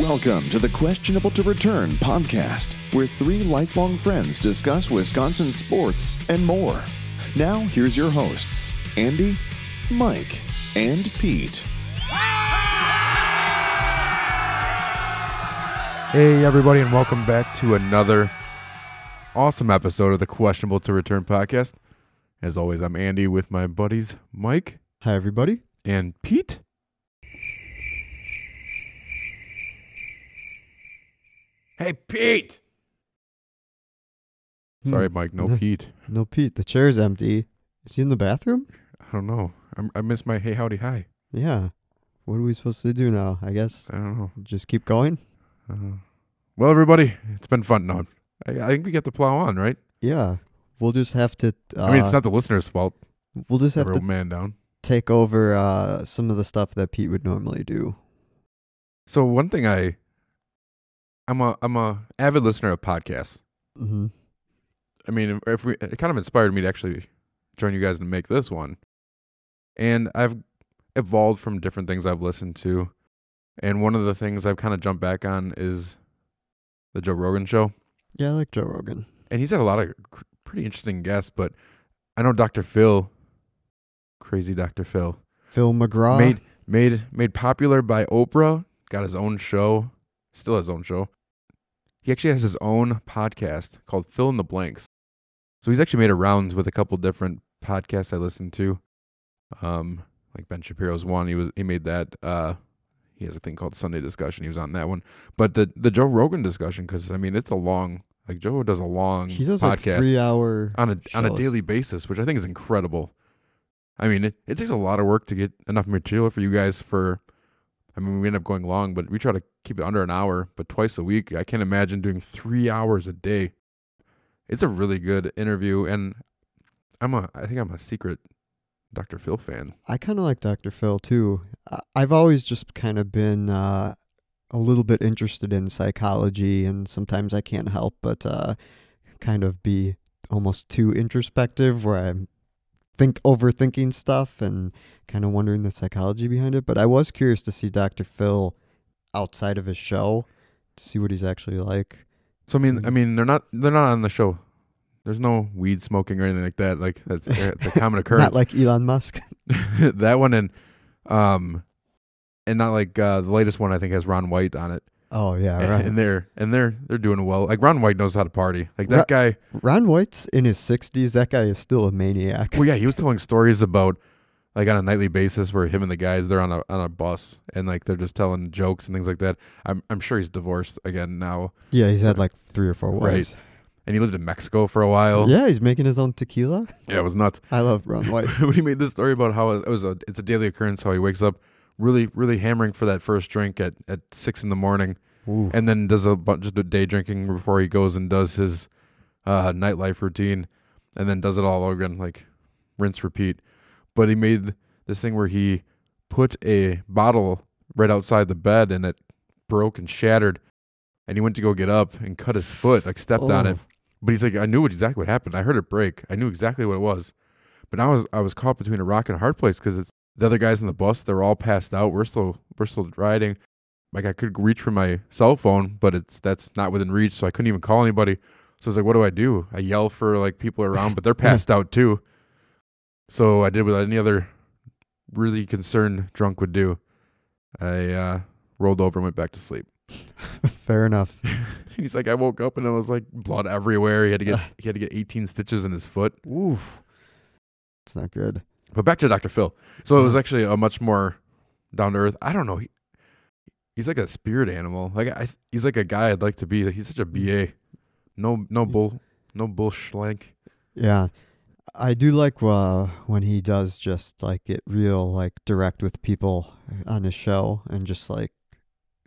Welcome to the Questionable to Return podcast, where three lifelong friends discuss Wisconsin sports and more. Now, here's your hosts, Andy, Mike, and Pete. Hey, everybody, and welcome back to another awesome episode of the Questionable to Return podcast. As always, I'm Andy with my buddies Mike Hi, everybody. and Pete. Hey, Pete! Sorry, Mike, no Pete. No, Pete. The chair's empty. Is he in the bathroom? I don't know. I'm, I missed my hey, howdy, hi. Yeah. What are we supposed to do now? I guess I don't know. just keep going. Uh, well, everybody, it's been fun. No, I, I think we get to plow on, right? Yeah. We'll just have to. Uh, I mean, it's not the listener's fault. We'll just have Every to old man down. take over uh, some of the stuff that Pete would normally do. So one thing I, I'm a I'm a avid listener of podcasts. Mm-hmm. I mean, if we, it kind of inspired me to actually join you guys and make this one. And I've evolved from different things I've listened to, and one of the things I've kind of jumped back on is the Joe Rogan show. Yeah, I like Joe Rogan. And he's had a lot of pretty interesting guests, but I know Dr. Phil, crazy Dr. Phil, Phil McGraw. made made made popular by Oprah, got his own show, still has his own show. He actually has his own podcast called Phil in the Blanks. So he's actually made a rounds with a couple different podcasts I listened to. Um like Ben Shapiro's one, he was he made that uh he has a thing called Sunday Discussion. He was on that one. But the the Joe Rogan discussion cuz I mean it's a long like Joe does a long he does like podcast three hour. on a on a daily basis, which I think is incredible. I mean, it, it takes a lot of work to get enough material for you guys for I mean, we end up going long, but we try to keep it under an hour, but twice a week. I can't imagine doing 3 hours a day. It's a really good interview and I'm a I think I'm a secret Dr. Phil fan. I kind of like Dr. Phil too. I've always just kind of been uh, a little bit interested in psychology, and sometimes I can't help but uh, kind of be almost too introspective, where I'm think overthinking stuff and kind of wondering the psychology behind it. But I was curious to see Dr. Phil outside of his show to see what he's actually like. So I mean, I mean, they're not they're not on the show. There's no weed smoking or anything like that. Like that's it's a common occurrence. Not like Elon Musk. that one and um and not like uh the latest one I think has Ron White on it. Oh yeah, And- right. And they're and they're they're doing well. Like Ron White knows how to party. Like that Ro- guy Ron White's in his sixties. That guy is still a maniac. well yeah, he was telling stories about like on a nightly basis where him and the guys they're on a on a bus and like they're just telling jokes and things like that. I'm I'm sure he's divorced again now. Yeah, he's So- had like three or four Right. wives. And he lived in Mexico for a while. Yeah, he's making his own tequila. Yeah, it was nuts. I love Ron White. when he made this story about how it was a it's a daily occurrence how he wakes up really really hammering for that first drink at at six in the morning Ooh. and then does a bunch of day drinking before he goes and does his uh, nightlife routine, and then does it all over again, like rinse repeat. But he made this thing where he put a bottle right outside the bed, and it broke and shattered. And he went to go get up and cut his foot, like stepped on it. Oh. But he's like, I knew exactly what happened. I heard it break. I knew exactly what it was. But I was I was caught between a rock and a hard place because it's the other guys in the bus. They're all passed out. We're still we're still riding. Like I could reach for my cell phone, but it's that's not within reach, so I couldn't even call anybody. So I was like, what do I do? I yell for like people around, but they're passed out too. So I did what any other really concerned drunk would do. I uh, rolled over and went back to sleep. Fair enough. He's like, I woke up and it was like blood everywhere. He had to get he had to get 18 stitches in his foot. Ooh, it's not good. But back to Dr. Phil. So it was Mhm. actually a much more down to earth. I don't know. He, he's like a spirit animal. Like I, he's like a guy I'd like to be. He's such a ba. No, no bull, no bull schlank. Yeah, I do like uh, when he does just like get real like direct with people on his show and just like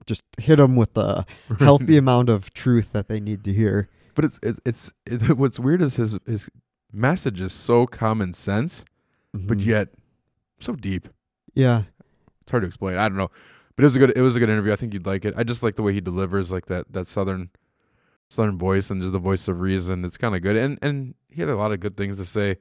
just hit them with the healthy amount of truth that they need to hear. But it's it's it's it, what's weird is his his message is so common sense, but Mhm. yet so deep. yeah, It's hard to explain. I don't know, but it was a good it was a good interview. I think you'd like it. I just like the way he delivers, like that that southern southern voice and just the voice of reason. It's kind of good, and and he had a lot of good things to say.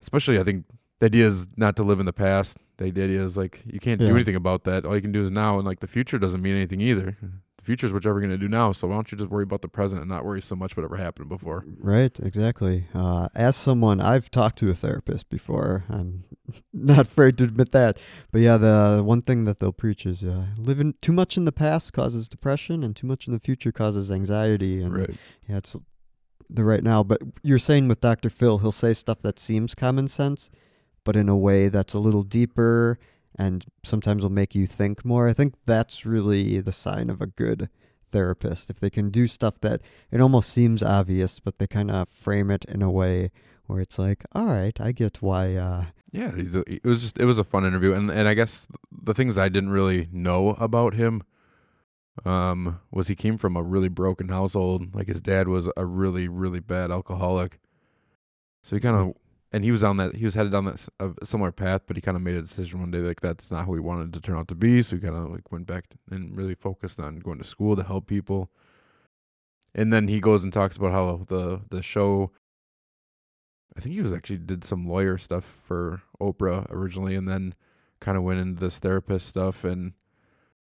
Especially, I think the idea is not to live in the past. The idea is like you can't do anything about that. All you can do is now, and like the future doesn't mean anything either. The future's what you're ever going to do now. So why don't you just worry about the present and not worry so much whatever happened before? Right, exactly. Uh, as someone, I've talked to a therapist before. I'm not afraid to admit that. But yeah, the one thing that they'll preach is uh, living too much in the past causes depression, and too much in the future causes anxiety. And Right. yeah, it's the right now. But you're saying with Dr. Phil, he'll say stuff that seems common sense, but in a way that's a little deeper and sometimes will make you think more. I think that's really the sign of a good therapist. If they can do stuff that it almost seems obvious, but they kind of frame it in a way where it's like, all right, I get why. Uh, Yeah, it was just it was a fun interview, and and I guess the things I didn't really know about him, um, was he came from a really broken household. Like his dad was a really really bad alcoholic, so he kind of and he was on that he was headed down that a similar path, but he kind of made a decision one day like that's not who he wanted to turn out to be. So he kind of like went back and really focused on going to school to help people. And then he goes and talks about how the the show I think he was actually did some lawyer stuff for Oprah originally, and then kind of went into this therapist stuff. And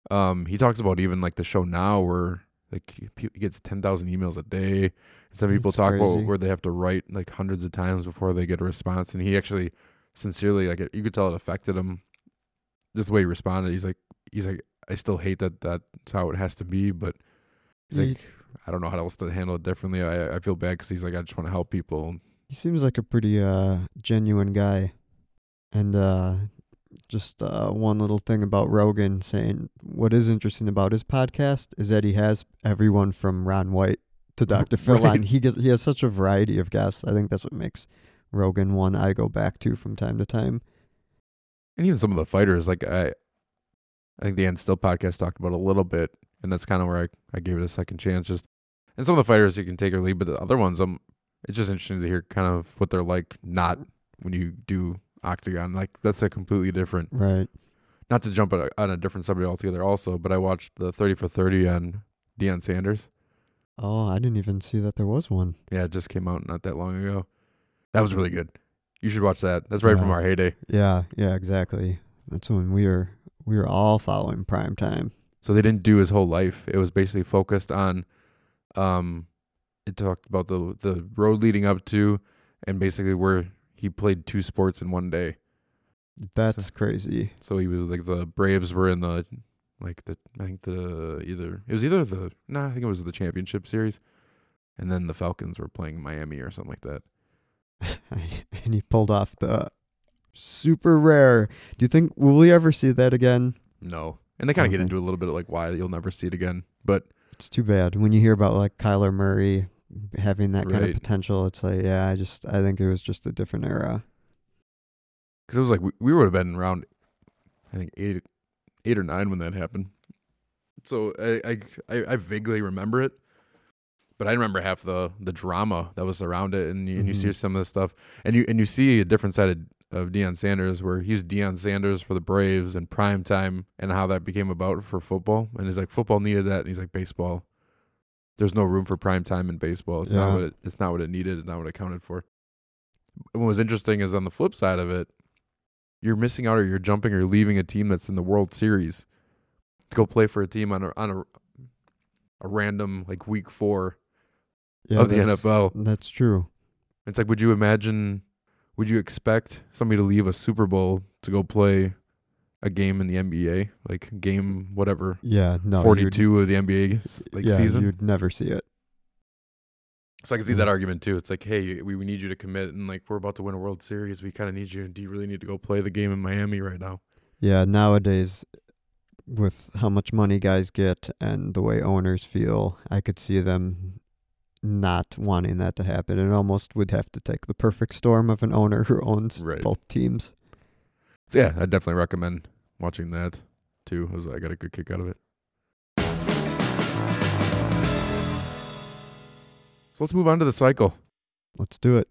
um, he talks about even like the show now, where like he gets ten thousand emails a day. And some people That's talk crazy. about where they have to write like hundreds of times before they get a response. And he actually, sincerely, like it, you could tell it affected him. Just the way he responded, he's like, he's like, I still hate that that's how it has to be, but he's Ye- like, I don't know how else to handle it differently. I I feel bad because he's like, I just want to help people. he seems like a pretty uh, genuine guy. And uh, just uh, one little thing about Rogan saying what is interesting about his podcast is that he has everyone from Ron White to Dr. Phil Right. on. He gets he has such a variety of guests. I think that's what makes Rogan one I go back to from time to time. and even some of the fighters like i i think the end still podcast talked about a little bit and that's kind of where I, I gave it a second chance just and some of the fighters you can take or leave but the other ones um it's just interesting to hear kind of what they're like not when you do octagon like that's a completely different Right. not to jump on a, on a different subject altogether also but i watched the 30 for 30 on Deion sanders Oh, I didn't even see that there was one. yeah it just came out not that long ago that was really good you should watch that that's right from our heyday Yeah, yeah, exactly. That's when we were we were all following prime time. So they didn't do his whole life. It was basically focused on um it talked about the the road leading up to and basically where he played two sports in one day. That's crazy. So he was like the Braves were in the like the I think the either it was either the no, I think it was the championship series. And then the Falcons were playing Miami or something like that. and he pulled off the super rare. Do you think will we ever see that again? No. And they kind of get Okay. into a little bit of like why you'll never see it again. But It's too bad when you hear about like Kyler Murray having that kind of potential. It's like, yeah, I just I think it was just a different era. because it was like we, we would have been around, I think eight, eight or nine when that happened. So I, I I I vaguely remember it, but I remember half the the drama that was around it, and you, and you see Mhm. some of the stuff, and you and you see a different side of, of Deion Sanders, where he's Deion Sanders for the Braves and prime time, and how that became about for football, and he's like football needed that, and he's like baseball. There's no room for prime time in baseball. It's not what it, it's not what it needed. It's not what it counted for. And what was interesting is on the flip side of it, you're missing out or you're jumping or leaving a team that's in the World Series to go play for a team on a on a a random like week four Yeah, of the NFL. That's true. It's like would you imagine would you expect somebody to leave a Super Bowl to go play a game in the NBA? Like game whatever. Yeah, no, Forty of the NBA like yeah, season. You'd never see it. So I can see that argument too. It's like, hey, we, we need you to commit and like we're about to win a World Series. We kinda need you. Do you really need to go play the game in Miami right now? Yeah, nowadays with how much money guys get and the way owners feel, I could see them not wanting that to happen. It almost would have to take the perfect storm of an owner who owns Right. both teams. So yeah, I definitely recommend watching that too. I, was, I got a good kick out of it. So let's move on to the cycle. Let's do it.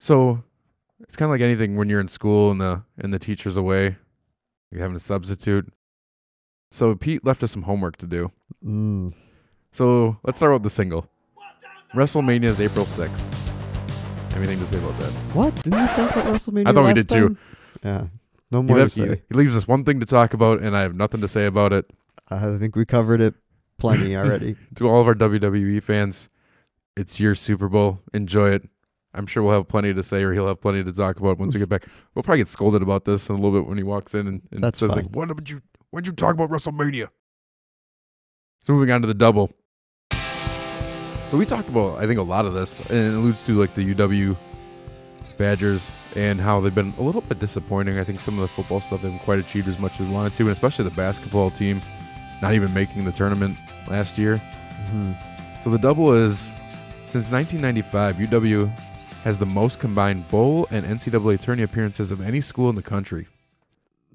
So it's kind of like anything when you're in school and the and the teacher's away, you're having a substitute. So Pete left us some homework to do. Mm. So let's start with the single. WrestleMania is April sixth. Anything to say about that? What? Didn't we talk about WrestleMania? I thought we did too. Yeah. No He, more. left, say. he leaves us one thing to talk about, and I have nothing to say about it. I think we covered it plenty already. to all of our WWE fans, it's your Super Bowl. Enjoy it. I'm sure we'll have plenty to say, or he'll have plenty to talk about once we get back. We'll probably get scolded about this in a little bit when he walks in and, and That's says fine. like, "What did you? When did you talk about WrestleMania?" So moving on to the double. So we talked about, I think, a lot of this, and it alludes to like the UW Badgers and how they've been a little bit disappointing. I think some of the football stuff they haven't quite achieved as much as they wanted to, and especially the basketball team not even making the tournament last year. Mhm. So the double is since 1995, UW has the most combined bowl and NCAA tourney appearances of any school in the country.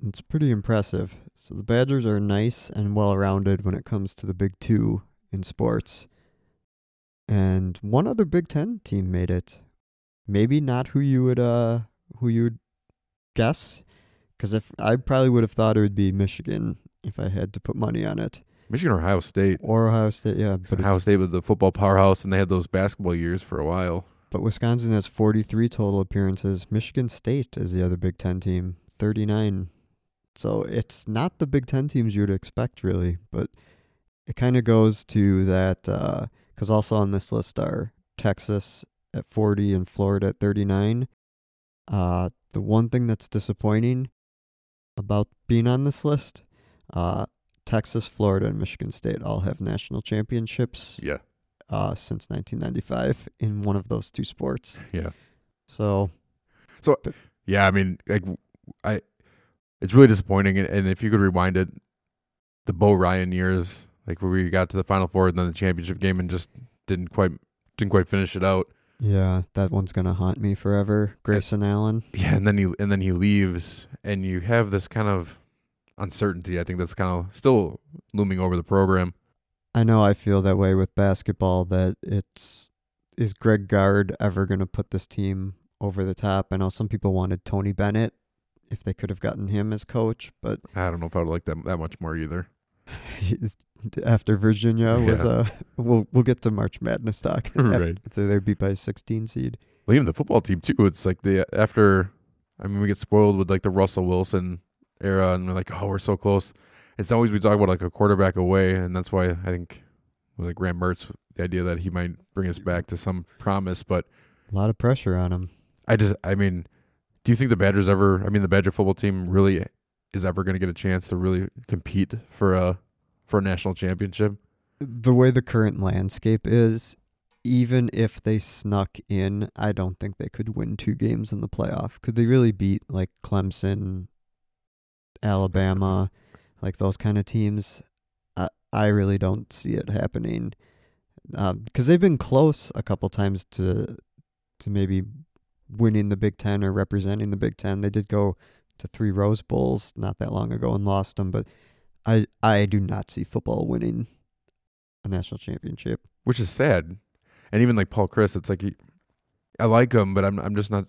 It's pretty impressive. So the Badgers are nice and well rounded when it comes to the Big Two in sports. And one other Big Ten team made it. Maybe not who you would uh who you would guess, because if I probably would have thought it would be Michigan if I had to put money on it, Michigan or Ohio State. or Ohio State. yeah. but Ohio State was the football powerhouse, and they had those basketball years for a while. but Wisconsin has 43 total appearances. Michigan State is the other Big Ten team, 39. So it's not the Big Ten teams you would expect, really. But it kind of goes to that, because also on this list are Texas at 40 and Florida at 39. Uh, the one thing that's disappointing about being on this list, uh, Texas, Florida, and Michigan State all have national championships Yeah, uh, since 1995 in one of those two sports. yeah, So so yeah. I mean, like, I, it's really disappointing. And, and if you could rewind it, the Bo Ryan years, like where we got to the Final Four and then the championship game and just didn't quite didn't quite finish it out. Yeah, that one's gonna haunt me forever. Eh, Grayson Allen. Yeah, and then he and then he leaves, and you have this kind of uncertainty. I think that's kind of still looming over the program. I know I feel that way with basketball. That it's is Greg Gard ever gonna put this team over the top? I know some people wanted Tony Bennett if they could have gotten him as coach, but I don't know if I would like that that much more either. after Virginia was Yeah. uh we'll we'll get to March Madness talk Right. after they're beat by a 16 seed. Well, even the football team too. It's like the after. I mean, we get spoiled with like the Russell Wilson era, and we're like, oh, we're so close. It's always we talk about like a quarterback away, and that's why I think with like Graham Mertz, the idea that he might bring us back to some promise. But A lot of pressure on him. I just, I mean, do you think the Badgers ever? I mean, the Badger football team really is ever going to get a chance to really compete for a for a national championship? the way the current landscape is, even if they snuck in, I don't think they could win two games in the playoff. Could they really beat like Clemson, Alabama, like those kind of teams? I I really don't see it happening um, because they've been close a couple times to to maybe winning the Big Ten or representing the Big Ten. They did go to three Rose Bowls not that long ago and lost them, but I I do not see football winning a national championship. which is sad. And even like Paul Chryst, it's like he, I like him, but I'm I'm just not.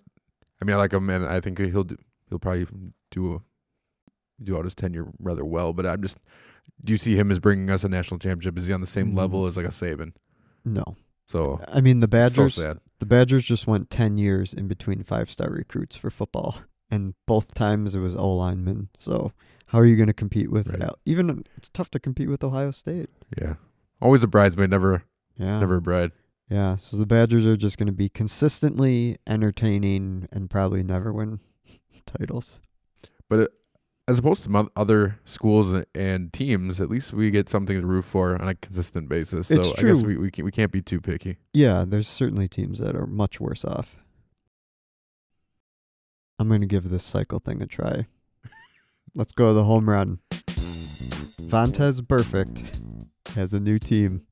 I mean, I like him, and I think he'll do, he'll probably do a, do out his tenure rather well. But I'm just, do you see him as bringing us a national championship? Is he on the same Mm. level as like a Saban? No, So I mean the Badgers. so the Badgers just went ten years in between five star recruits for football, and both times it was O linemen. So how are you going to compete with? Right. Even it's tough to compete with Ohio State. Yeah, always a bridesmaid, never Yeah, never a bride. yeah. So the Badgers are just going to be consistently entertaining and probably never win titles. But it, as opposed to other schools and, teams, at least we get something to root for on a consistent basis. So It's I guess true. we we, can, we can't be too picky. Yeah, there's certainly teams that are much worse off. I'm going to give this cycle thing a try. Let's go to the home run. Vontaze Burfict has a new team.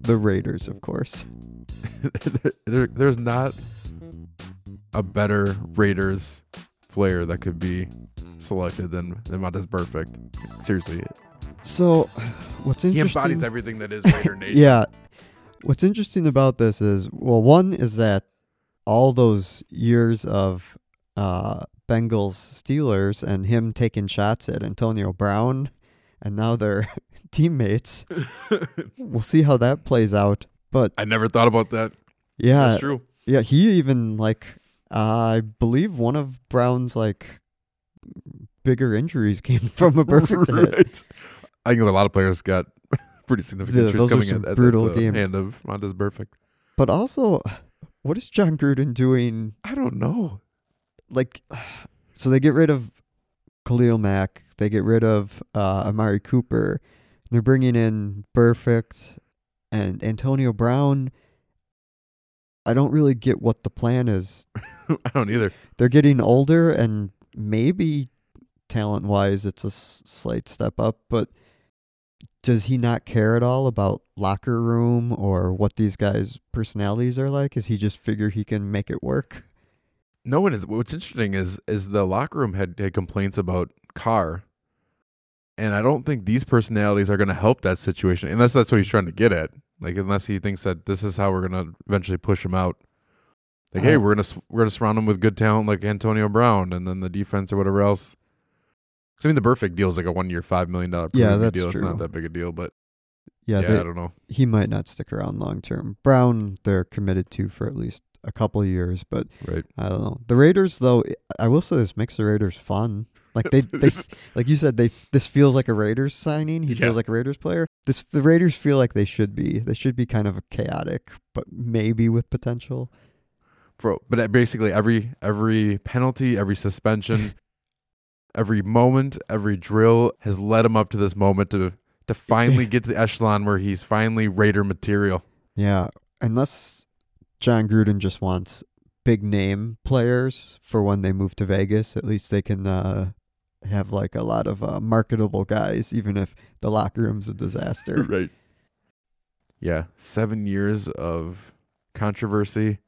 The Raiders, of course. there, there's not a better Raiders player that could be selected than than Vontaze Burfict. Seriously, So, what's he interesting? embodies everything that is Raider Nation. yeah. What's interesting about this is, well, one is that all those years of uh, Bengals Steelers and him taking shots at Antonio Brown, and now they're teammates. We'll see how that plays out. But I never thought about that. yeah, That's true. yeah, he even like uh, I believe one of Brown's like bigger injuries came from a Burfict hit. I think a lot of players got pretty significant The- injuries coming some at, at brutal the games. hand of Vontaze Burfict. But also, what is Jon Gruden doing? I don't know. Like, so they get rid of Khalil Mack, they get rid of uh, Amari Cooper, they're bringing in Burfict and Antonio Brown. I don't really get what the plan is. I don't either. They're getting older, and maybe talent wise, it's a s- slight step up, but does he not care at all about locker room or what these guys' personalities are like? Is he just figure he can make it work? No one is. What's interesting is is the locker room had, had complaints about Carr, and I don't think these personalities are going to help that situation unless that's what he's trying to get at. Like unless he thinks that this is how we're going to eventually push him out. Like, hey, Uh, we're gonna we're gonna surround him with good talent like Antonio Brown, and then the defense or whatever else. 'Cause, I mean, the Burfict deal is like a one year, five million dollar Yeah, that's deal. It's not that big a deal, but Yeah, yeah, they- I don't know. he might not stick around long term. Brown, they're committed to for at least a couple of years, but Right? I don't know. The Raiders, though, I will say this makes the Raiders fun. Like they, they, like you said, they. This feels like a Raiders signing. He Yeah. feels like a Raiders player. This, the Raiders feel like they should be. They should be kind of chaotic, but maybe with potential. Bro, but basically every every penalty, every suspension, every moment, every drill has led him up to this moment to to finally get to the echelon where he's finally Raider material. Yeah, unless Jon Gruden just wants big name players for when they move to Vegas, at least they can uh, have like a lot of uh, marketable guys, even if the locker room's a disaster. right. Yeah, seven years of controversy,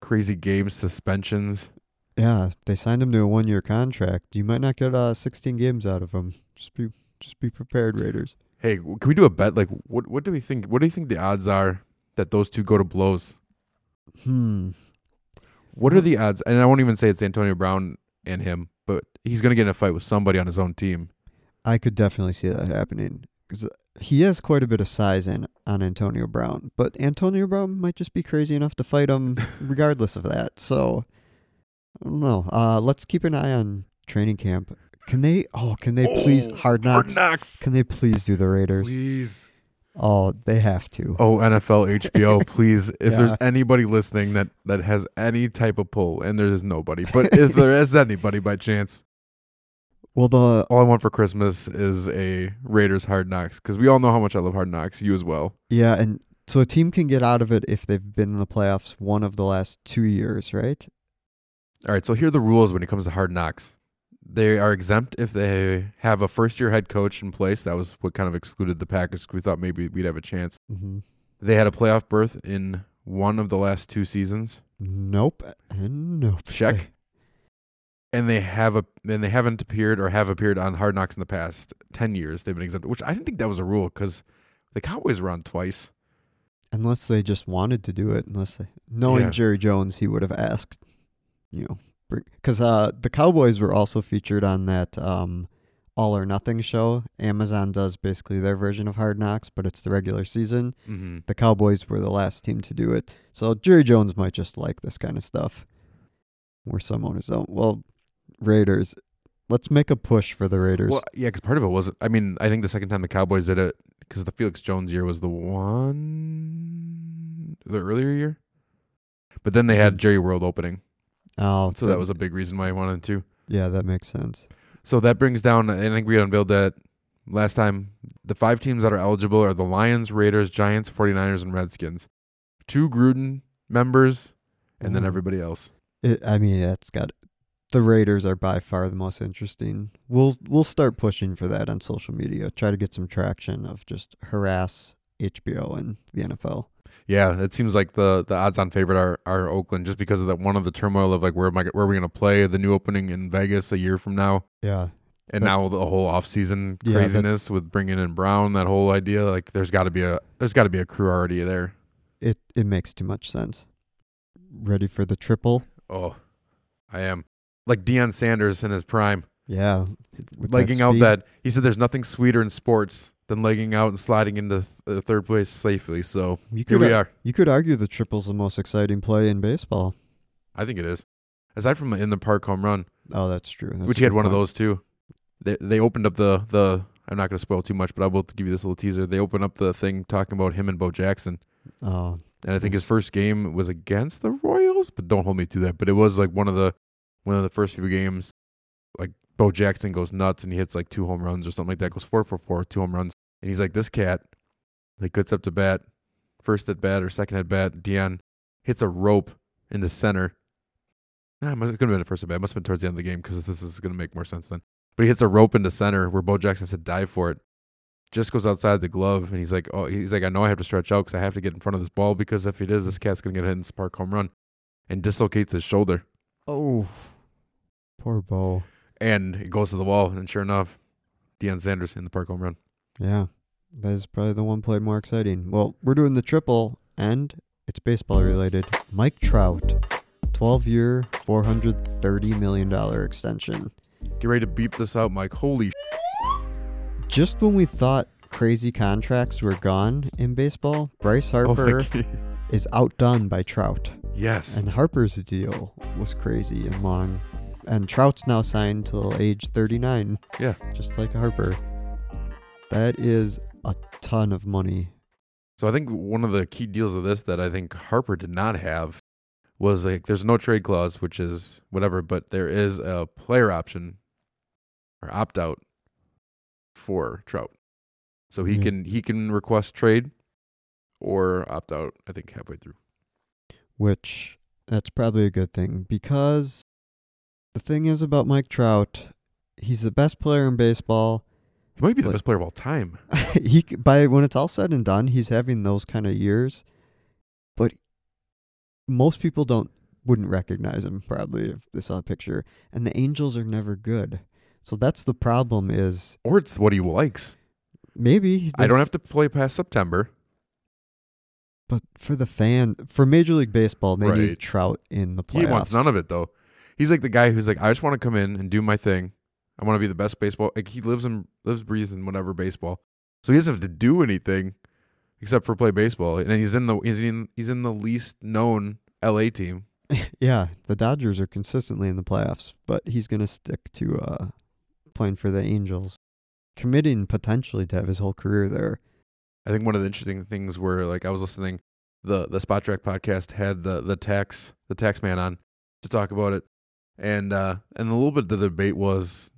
crazy games, suspensions. yeah, they signed him to a one-year contract. You might not get uh, 16 games out of him. Just be, just be prepared, Raiders. Hey, can we do a bet? Like, what what do we think? What do you think the odds are that those two go to blows? Hmm. What are the odds? And I won't even say it's Antonio Brown and him, but he's gonna get in a fight with somebody on his own team. I could definitely see that happening because he has quite a bit of size in on Antonio Brown, but Antonio Brown might just be crazy enough to fight him regardless of that. So I don't know. Uh, let's keep an eye on training camp. Can they? Oh, can they please hard knocks? knocks. Can they please do the Raiders? Please. Oh, they have to. Oh, NFL HBO, please. If Yeah. there's anybody listening that that has any type of pull, and there's nobody, but if there is anybody by chance, Well, the all I want for Christmas is a Raiders Hard Knocks because we all know how much I love Hard Knocks. You as well. yeah, and so a team can get out of it if they've been in the playoffs one of the last two years, right? All right, so here are the rules when it comes to Hard Knocks. They are exempt if they have a first year head coach in place. That was what kind of excluded the Packers. We thought maybe we'd have a chance. Mm-hmm. They had a playoff berth in one of the last two seasons. Nope, and nope. Check. And they have a and they haven't appeared or have appeared on Hard Knocks in the past ten years. They've been exempt, which I didn't think that was a rule because the Cowboys were on twice. Unless they just wanted to do it, unless they, knowing Yeah. Jerry Jones, he would have asked, you know, because uh, the Cowboys were also featured on that um, All or Nothing show. Amazon does basically their version of Hard Knocks, but it's the regular season. Mm-hmm. The Cowboys were the last team to do it, so Jerry Jones might just like this kind of stuff. Where some owners don't. Well, Raiders, let's make a push for the Raiders. Well, yeah, because part of it was. I mean, I think the second time the Cowboys did it, because the Felix Jones year was the one, the earlier year. But then they had Jerry World opening, oh, so that was a big reason why I wanted to. yeah, that makes sense. So that brings down. I think we unveiled that last time. The five teams that are eligible are the Lions, Raiders, Giants, 49ers, and Redskins. Two Gruden members, and then mm. everybody else. It, I mean, it's got the Raiders are by far the most interesting. We'll we'll start pushing for that on social media. Try to get some traction of just harass HBO and the NFL. Yeah, it seems like the the odds on favorite are, are Oakland just because of that one of the turmoil of like where am I where are we gonna play the new opening in Vegas a year from now Yeah, and now the whole off season Yeah, craziness with bringing in Brown that whole idea like there's got to be a there's got to be a crew already there. it it makes too much sense. Ready for the triple? Oh, I am like Deion Sanders in his prime, Yeah, with that legging out that he said there's nothing sweeter in sports than legging out and sliding into th- uh, third place safely. So You here could we are. you could argue the triple's the most exciting play in baseball. I think it is. Aside from in the park home run, Oh, that's true. That's which he had one of those too. They they opened up the the I'm not going to spoil too much, but I will give you this little teaser. They open up the thing talking about him and Bo Jackson, Oh, and I think his first game was against the Royals, but don't hold me to that. But it was like one of the one of the first few games. Like Bo Jackson goes nuts and he hits like two home runs or something like that. Goes four for four, two home runs, and he's like, this cat, like gets up to bat, first at bat or second at bat. Deion hits a rope in the center. Nah, it could have been the first at bat. It must have been towards the end of the game because this is going to make more sense then. But he hits a rope in the center where Bo Jackson to dive for it. Just goes outside the glove, and he's like, "Oh, he's like, I know I have to stretch out because I have to get in front of this ball because if it is, this cat's gonna get hit and spark home run," and dislocates his shoulder, oh, poor Bo. And it goes to the wall, and sure enough, Deion Sanders in the park home run. Yeah, that is probably the one play more exciting. Well, we're doing the triple, and it's baseball related. Mike Trout, 12 year, $430 million extension. Get ready to beep this out, Mike. Holy, Just when we thought crazy contracts were gone in baseball, Bryce oh Harper God. is outdone by Trout. yes, And Harper's deal was crazy and long. And Trout's now signed till age 39. Yeah. Just like Harper. That is a ton of money. So I think one of the key deals of this that I think Harper did not have was like there's no trade clause, which is whatever, but there is a player option or opt out for Trout. So he Yeah. can he can request trade or opt out, I think halfway through. which that's probably a good thing because the thing is about Mike Trout, he's the best player in baseball. He might be the Like- best player of all time. he by when it's all said and done, he's having those kind of years, but most people don't wouldn't recognize him probably if they saw a picture. And the Angels are never good, so that's the problem. Is Or it's what he likes. maybe I don't have to play past September. But for the fan, for Major League Baseball, they Right. need Trout in the playoffs. He wants none of it though. He's like the guy who's like, I just want to come in and do my thing. I want to be the best baseball. Like he lives and lives, breathes in whatever baseball. So he doesn't have to do anything except for play baseball. And he's in the he's in he's in the least known LA team. yeah, the Dodgers are consistently in the playoffs, but he's going to stick to uh, playing for the Angels, committing potentially to have his whole career there. I think one of the interesting things were like I was listening the the Spotrac podcast had the the tax the tax man on to talk about it, and uh and a little bit of the debate was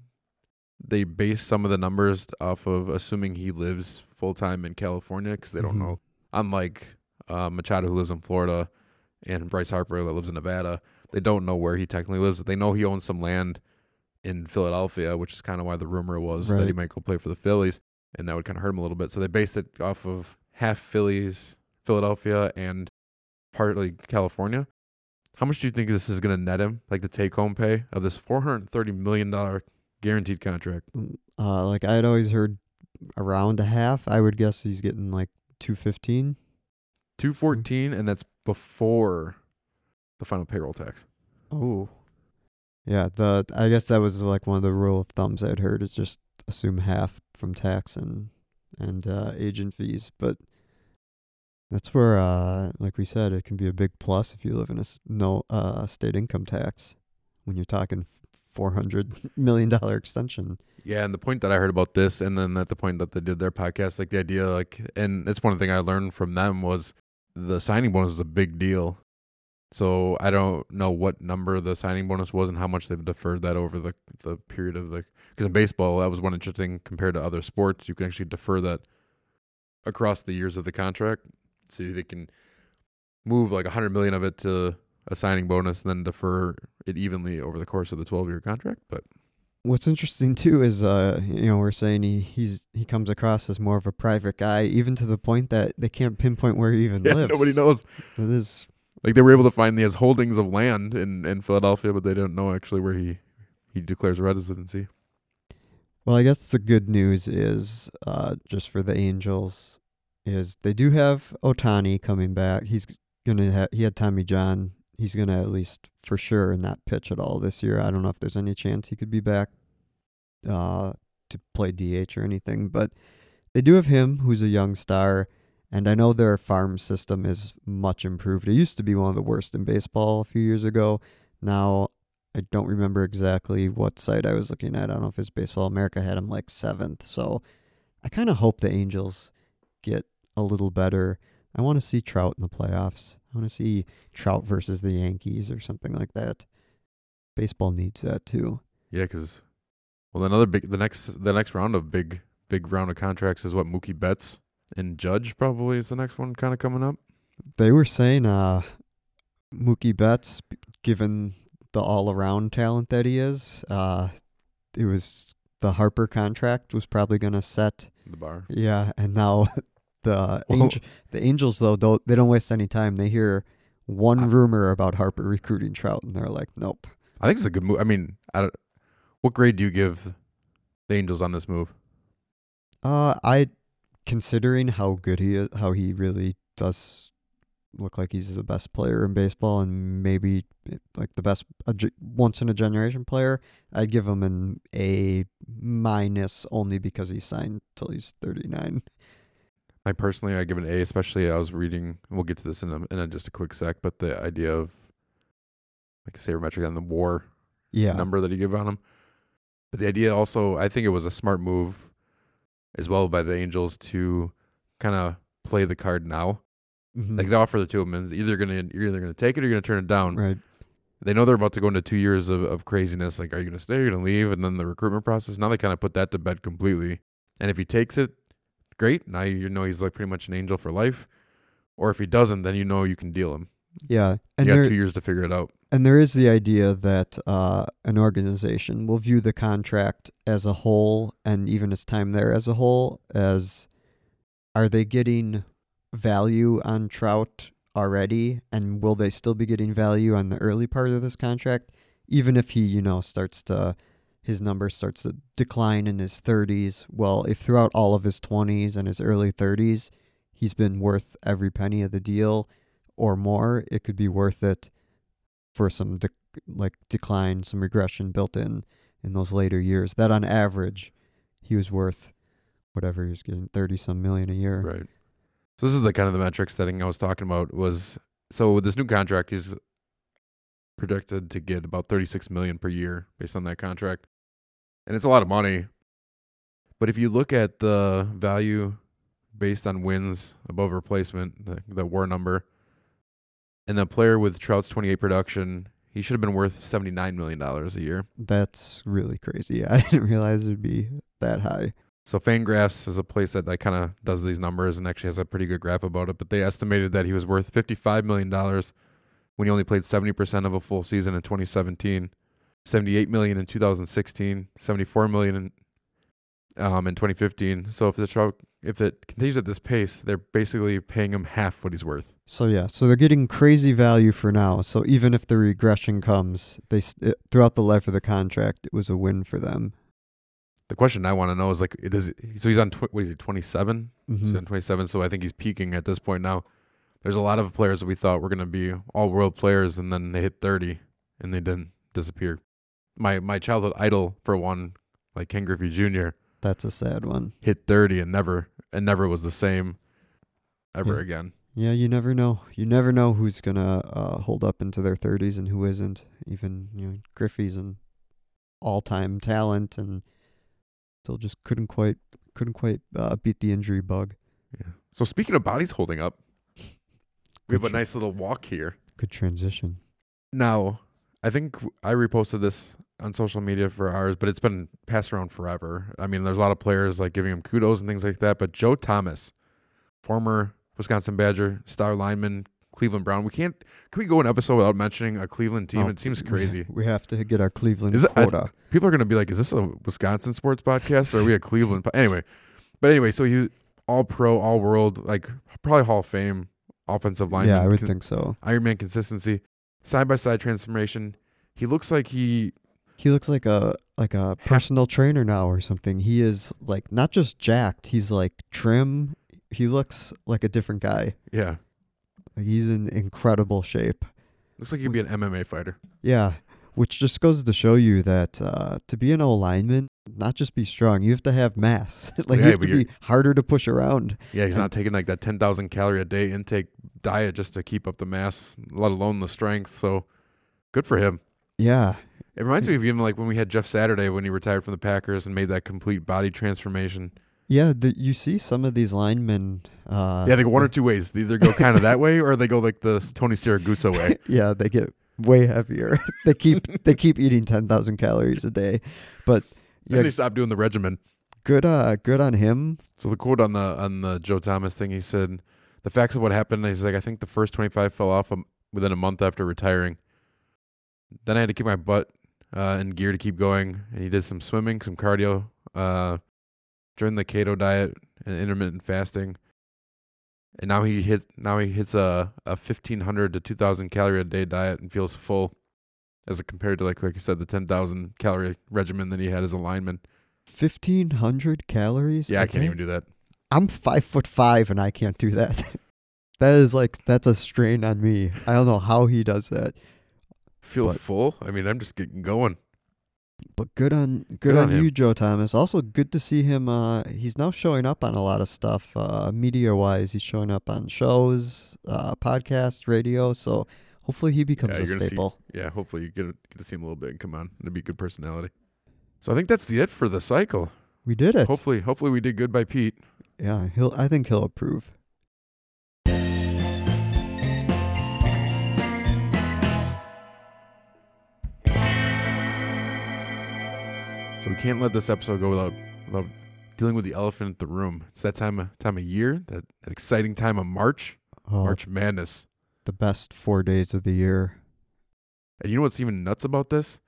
they based some of the numbers off of assuming he lives full time in California because they don't Mhm. know. Unlike uh, Machado who lives in Florida and Bryce Harper that lives in Nevada, they don't know where he technically lives. They know he owns some land in Philadelphia, which is kind of why the rumor was that he might go play for the Phillies, and that would kind of hurt him a little bit. So they based it off of half Phillies, Philadelphia, and partly California. How much do you think this is going to net him, like the take home pay of this four hundred thirty million dollar guaranteed contract? Uh, like I had always heard around a half. I would guess he's getting like two fifteen. Two fourteen, and that's before the final payroll tax. Oh, yeah. The I guess that was like one of the rule of thumbs I'd heard is just assume half from tax and and uh, agent fees, but that's where, uh, like we said, it can be a big plus if you live in a no uh, state income tax when you're talking four hundred million dollar extension. Yeah, and the point that I heard about this, and then at the point that they did their podcast, like the idea, like, and it's one thing I learned from them was the signing bonus is a big deal. So I don't know what number the signing bonus was and how much they've deferred that over the the period of the because in baseball that was one interesting compared to other sports you can actually defer that across the years of the contract, so they can move like a hundred million of it to a signing bonus and then defer it evenly over the course of the twelve year contract. But What's interesting too is, uh, you know, we're saying he he's he comes across as more of a private guy, even to the point that they can't pinpoint where he even yeah, lives. nobody knows. It is Like they were able to find his holdings of land in, in Philadelphia, but they don't know actually where he he declares residency. Well, I guess the good news is, uh, just for the Angels, is they do have Ohtani coming back. He's gonna ha- he had Tommy John. He's gonna at least for sure not pitch at all this year. I don't know if there's any chance he could be back, uh, to play DH or anything. But they do have him, who's a young star, and I know their farm system is much improved. It used to be one of the worst in baseball a few years ago. Now I don't remember exactly what site I was looking at. I don't know if it's Baseball America had him like seventh. So I kind of hope the Angels get a little better. I want to see Trout in the playoffs. I want to see Trout versus the Yankees or something like that. Baseball needs that too. Yeah, because well, another big the next the next round of big big round of contracts is what Mookie Betts and Judge probably is the next one kind of coming up. They were saying uh Mookie Betts, given the all around talent that he is, uh it was the Harper contract was probably going to set The bar. Yeah, and now the Angel, the Angels though don't they don't waste any time. They hear one rumor about Harper recruiting Trout, and they're like, nope. I think it's a good move. I mean, I don't, what grade do you give the Angels on this move? Uh, I considering how good he is, how he really does look like he's the best player in baseball, and maybe eh, like the best once in a generation player. I'd give him an A minus only because he signed till he's thirty nine. I personally, I give an A. Especially, I was reading. We'll get to this in a, in a, just a quick sec. But the idea of like a sabermetric on the WAR Yeah, number that he gave on him. But the idea also, I think it was a smart move as well by the Angels to kind of play the card now. Mhm. Like they offer the two of them, and either gonna you're either gonna take it or you're gonna turn it down. right. They know they're about to go into two years of, of craziness. Like, are you gonna stay? Are you gonna leave? And then the recruitment process. Now they kind of put that to bed completely. And if he takes it, great. Now you know he's like pretty much an angel for life. Or if he doesn't, then you know you can deal him. Yeah, and you got there, two years to figure it out. And there is the idea that uh, an organization will view the contract as a whole and even its time there as a whole as are they getting value on Trout already and will they still be getting value on the early part of this contract even if he, you know, starts to his number starts to decline in his 30s. Well, if throughout all of his 20s and his early 30s he's been worth every penny of the deal or more, it could be worth it for some dec like decline, some regression built in in those later years. That on average, he was worth whatever he was getting thirty some million a year. Right. So this is the kind of the metrics that I was talking about was so with this new contract he's projected to get about 36 million per year based on that contract. And it's a lot of money. But if you look at the value based on wins above replacement, the, the war number, and the player with Trout's 28 production, he should have been worth 79 million dollars a year. That's really crazy. I didn't realize it'd be that high. So Fangraphs is a place that like kind of does these numbers and actually has a pretty good graph about it. But they estimated that he was worth fifty-five million dollars when he only played seventy percent of a full season in 2017, 78 million in 2016, 74 million in um in 2015. So if the Trout if it continues at this pace, they're basically paying him half what he's worth. So yeah, so they're getting crazy value for now. So even if the regression comes, they it, throughout the life of the contract, it was a win for them. The question I want to know is like, it is so he's on tw- what is he 27? Mhm. He's on 27, so I think he's peaking at this point now. There's a lot of players that we thought were going to be all world players, and then they hit 30 and they didn't disappear. My my childhood idol, for one, like Ken Griffey Jr., That's a sad one. hit 30 and never and never was the same ever Yeah. again. Yeah, you never know. You never know who's gonna uh, hold up into their thirties and who isn't. Even you know Griffey's an all-time talent and still just couldn't quite couldn't quite uh, beat the injury bug. Yeah. So speaking of bodies holding up, we have a nice little walk here. Good transition. Now, I think I reposted this on social media for ours, but it's been passed around forever. I mean, there's a lot of players like giving him kudos and things like that. But Joe Thomas, former Wisconsin Badger, star lineman, Cleveland Brown. We can't. Can we go an episode without mentioning a Cleveland team? Oh, it seems crazy. We have to get our Cleveland Is it- I- quota. People are going to be like, "Is this a Wisconsin sports podcast or are we a Cleveland?" po-" Anyway, but anyway, so he all pro, all world, like probably Hall of Fame offensive lineman. yeah, I would Con- think so. Iron Man consistency, side by side transformation. He looks like he He looks like a like a personal trainer now or something. He is like not just jacked. He's like trim. He looks like a different guy. yeah Like he's in incredible shape. looks like he'd be an MMA fighter. Yeah, which just goes to show you that uh, to be an lineman, not just be strong, you have to have mass. like Yeah, you have to be harder to push around. Yeah, he's And- not taking like that ten thousand calorie a day intake diet just to keep up the mass, let alone the strength. So good for him. Yeah, It reminds me of even like when we had Jeff Saturday when he retired from the Packers and made that complete body transformation. Yeah, the, you see some of these linemen. Uh, yeah, they go one or two ways. They either go kind of that way, or they go like the Tony Siragusa way. yeah, they get way heavier. they keep they keep eating ten thousand calories a day, but Then they stop doing the regimen. good uh good on him. So the quote on the on the Joe Thomas thing, he said, "The facts of what happened." He's like, "I think the first twenty five fell off um, within a month after retiring. Then I had to keep my butt uh, in gear to keep going, and he did some swimming, some cardio, uh, during the keto diet and intermittent fasting. And now he hit now he hits a a fifteen hundred to two thousand calorie a day diet and feels full, as compared to like like I said the ten thousand calorie regimen that he had as a lineman. Fifteen hundred calories. Yeah, I can't even do that. I'm five foot five and I can't do that. that is like that's a strain on me. I don't know how he does that. Feel But- full. I mean, I'm just getting going. But good on good, Good on, on you, Joe Thomas. Also good to see him. Uh, he's now showing up on a lot of stuff, uh, media wise. He's showing up on shows, uh, podcasts, radio. So hopefully he becomes Yeah, a you're see- staple. Yeah, hopefully you get get to see him a little bit and come on. It'd be a good personality. So I think that's the it for the cycle. We did it. Hopefully, hopefully we did good by Pete. Yeah, he'll. I think he'll approve. We can't let this episode go without without dealing with the elephant in the room. It's that time of time of year, that, that exciting time of March, Oh, March Madness. the best four days of the year. And you know what's even nuts about this?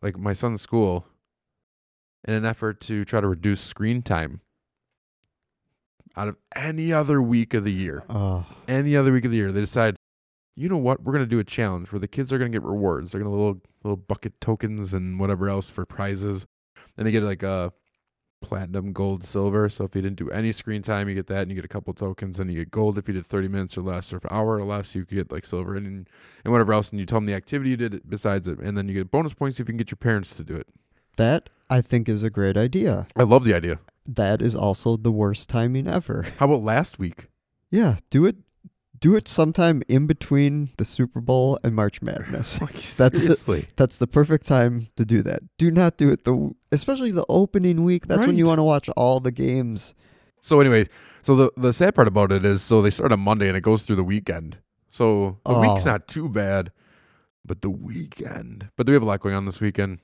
Like my son's school, in an effort to try to reduce screen time, out of any other week of the year, Oh, any other week of the year, they decide, you know what, we're gonna do a challenge where the kids are gonna get rewards. They're gonna little little bucket tokens and whatever else for prizes, and they get like a platinum, gold, silver. So if you didn't do any screen time, you get that, and you get a couple tokens, and you get gold if you did thirty minutes or less, or an hour or less, you could get like silver and and whatever else. And you tell them the activity you did besides it, and then you get bonus points if you can get your parents to do it. that I think is a great idea. I love the idea. That is also the worst timing ever. How about last week? Yeah, do it. Do it sometime in between the Super Bowl and March Madness. Like it. seriously. That's the perfect time to do that. Do not do it the especially the opening week. That's when you want to watch all the games. So anyway, so the the sad part about it is, so they start on Monday and it goes through the weekend. So the week's Oh. not too bad, but the weekend. But we have a lot going on this weekend.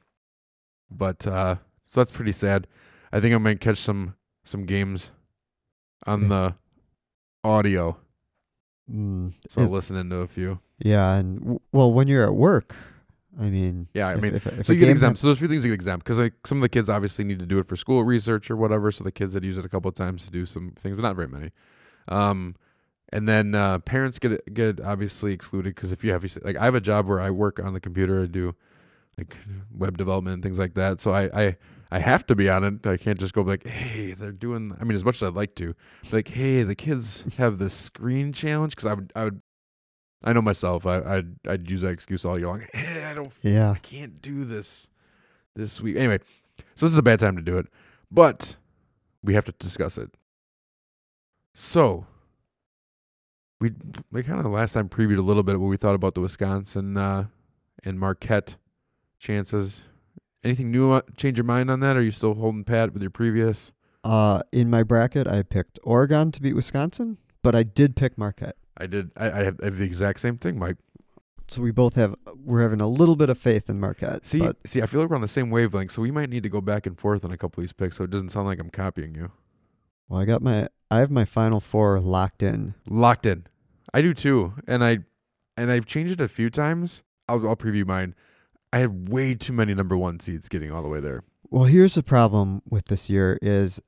But uh so that's pretty sad. I think I might catch some some games on the audio. Mm, So is- listen into a few. yeah, and w- well, when you're at work, I mean, Yeah, I if- mean, if- if so you get exempt. ha- So there's a few things you get exempt because like some of the kids obviously need to do it for school research or whatever. So the kids that use it a couple of times to do some things, but not very many. Um, and then uh, parents get get obviously excluded because if you have like I have a job where I work on the computer, I do like web development and things like that. So I I I have to be on it. I can't just go like, hey, they're doing. I mean, as much as I'd like to, like, hey, the kids have the screen challenge because I would I would. I know myself. I, I'd I'd use that excuse all year long. Hey, I don't yeah, I can't do this this week. Anyway, so this is a bad time to do it, but we have to discuss it. So we we kind of the last time previewed a little bit of what we thought about the Wisconsin uh, and Marquette chances. Anything new? Change your mind on that? Or are you still holding pat with your previous? uh, in my bracket, I picked Oregon to beat Wisconsin, but I did pick Marquette. I did. I, I, have, I have the exact same thing, Mike. So we both have we're having a little bit of faith in Marquette. See, but see, I feel like we're on the same wavelength, so we might need to go back and forth on a couple of these picks, so it doesn't sound like I'm copying you. well, I got my I have my final four locked in. locked in. I do too, and I and I've changed it a few times. I'll, I'll preview mine. I had way too many number one seeds getting all the way there. Well, here's the problem with this year is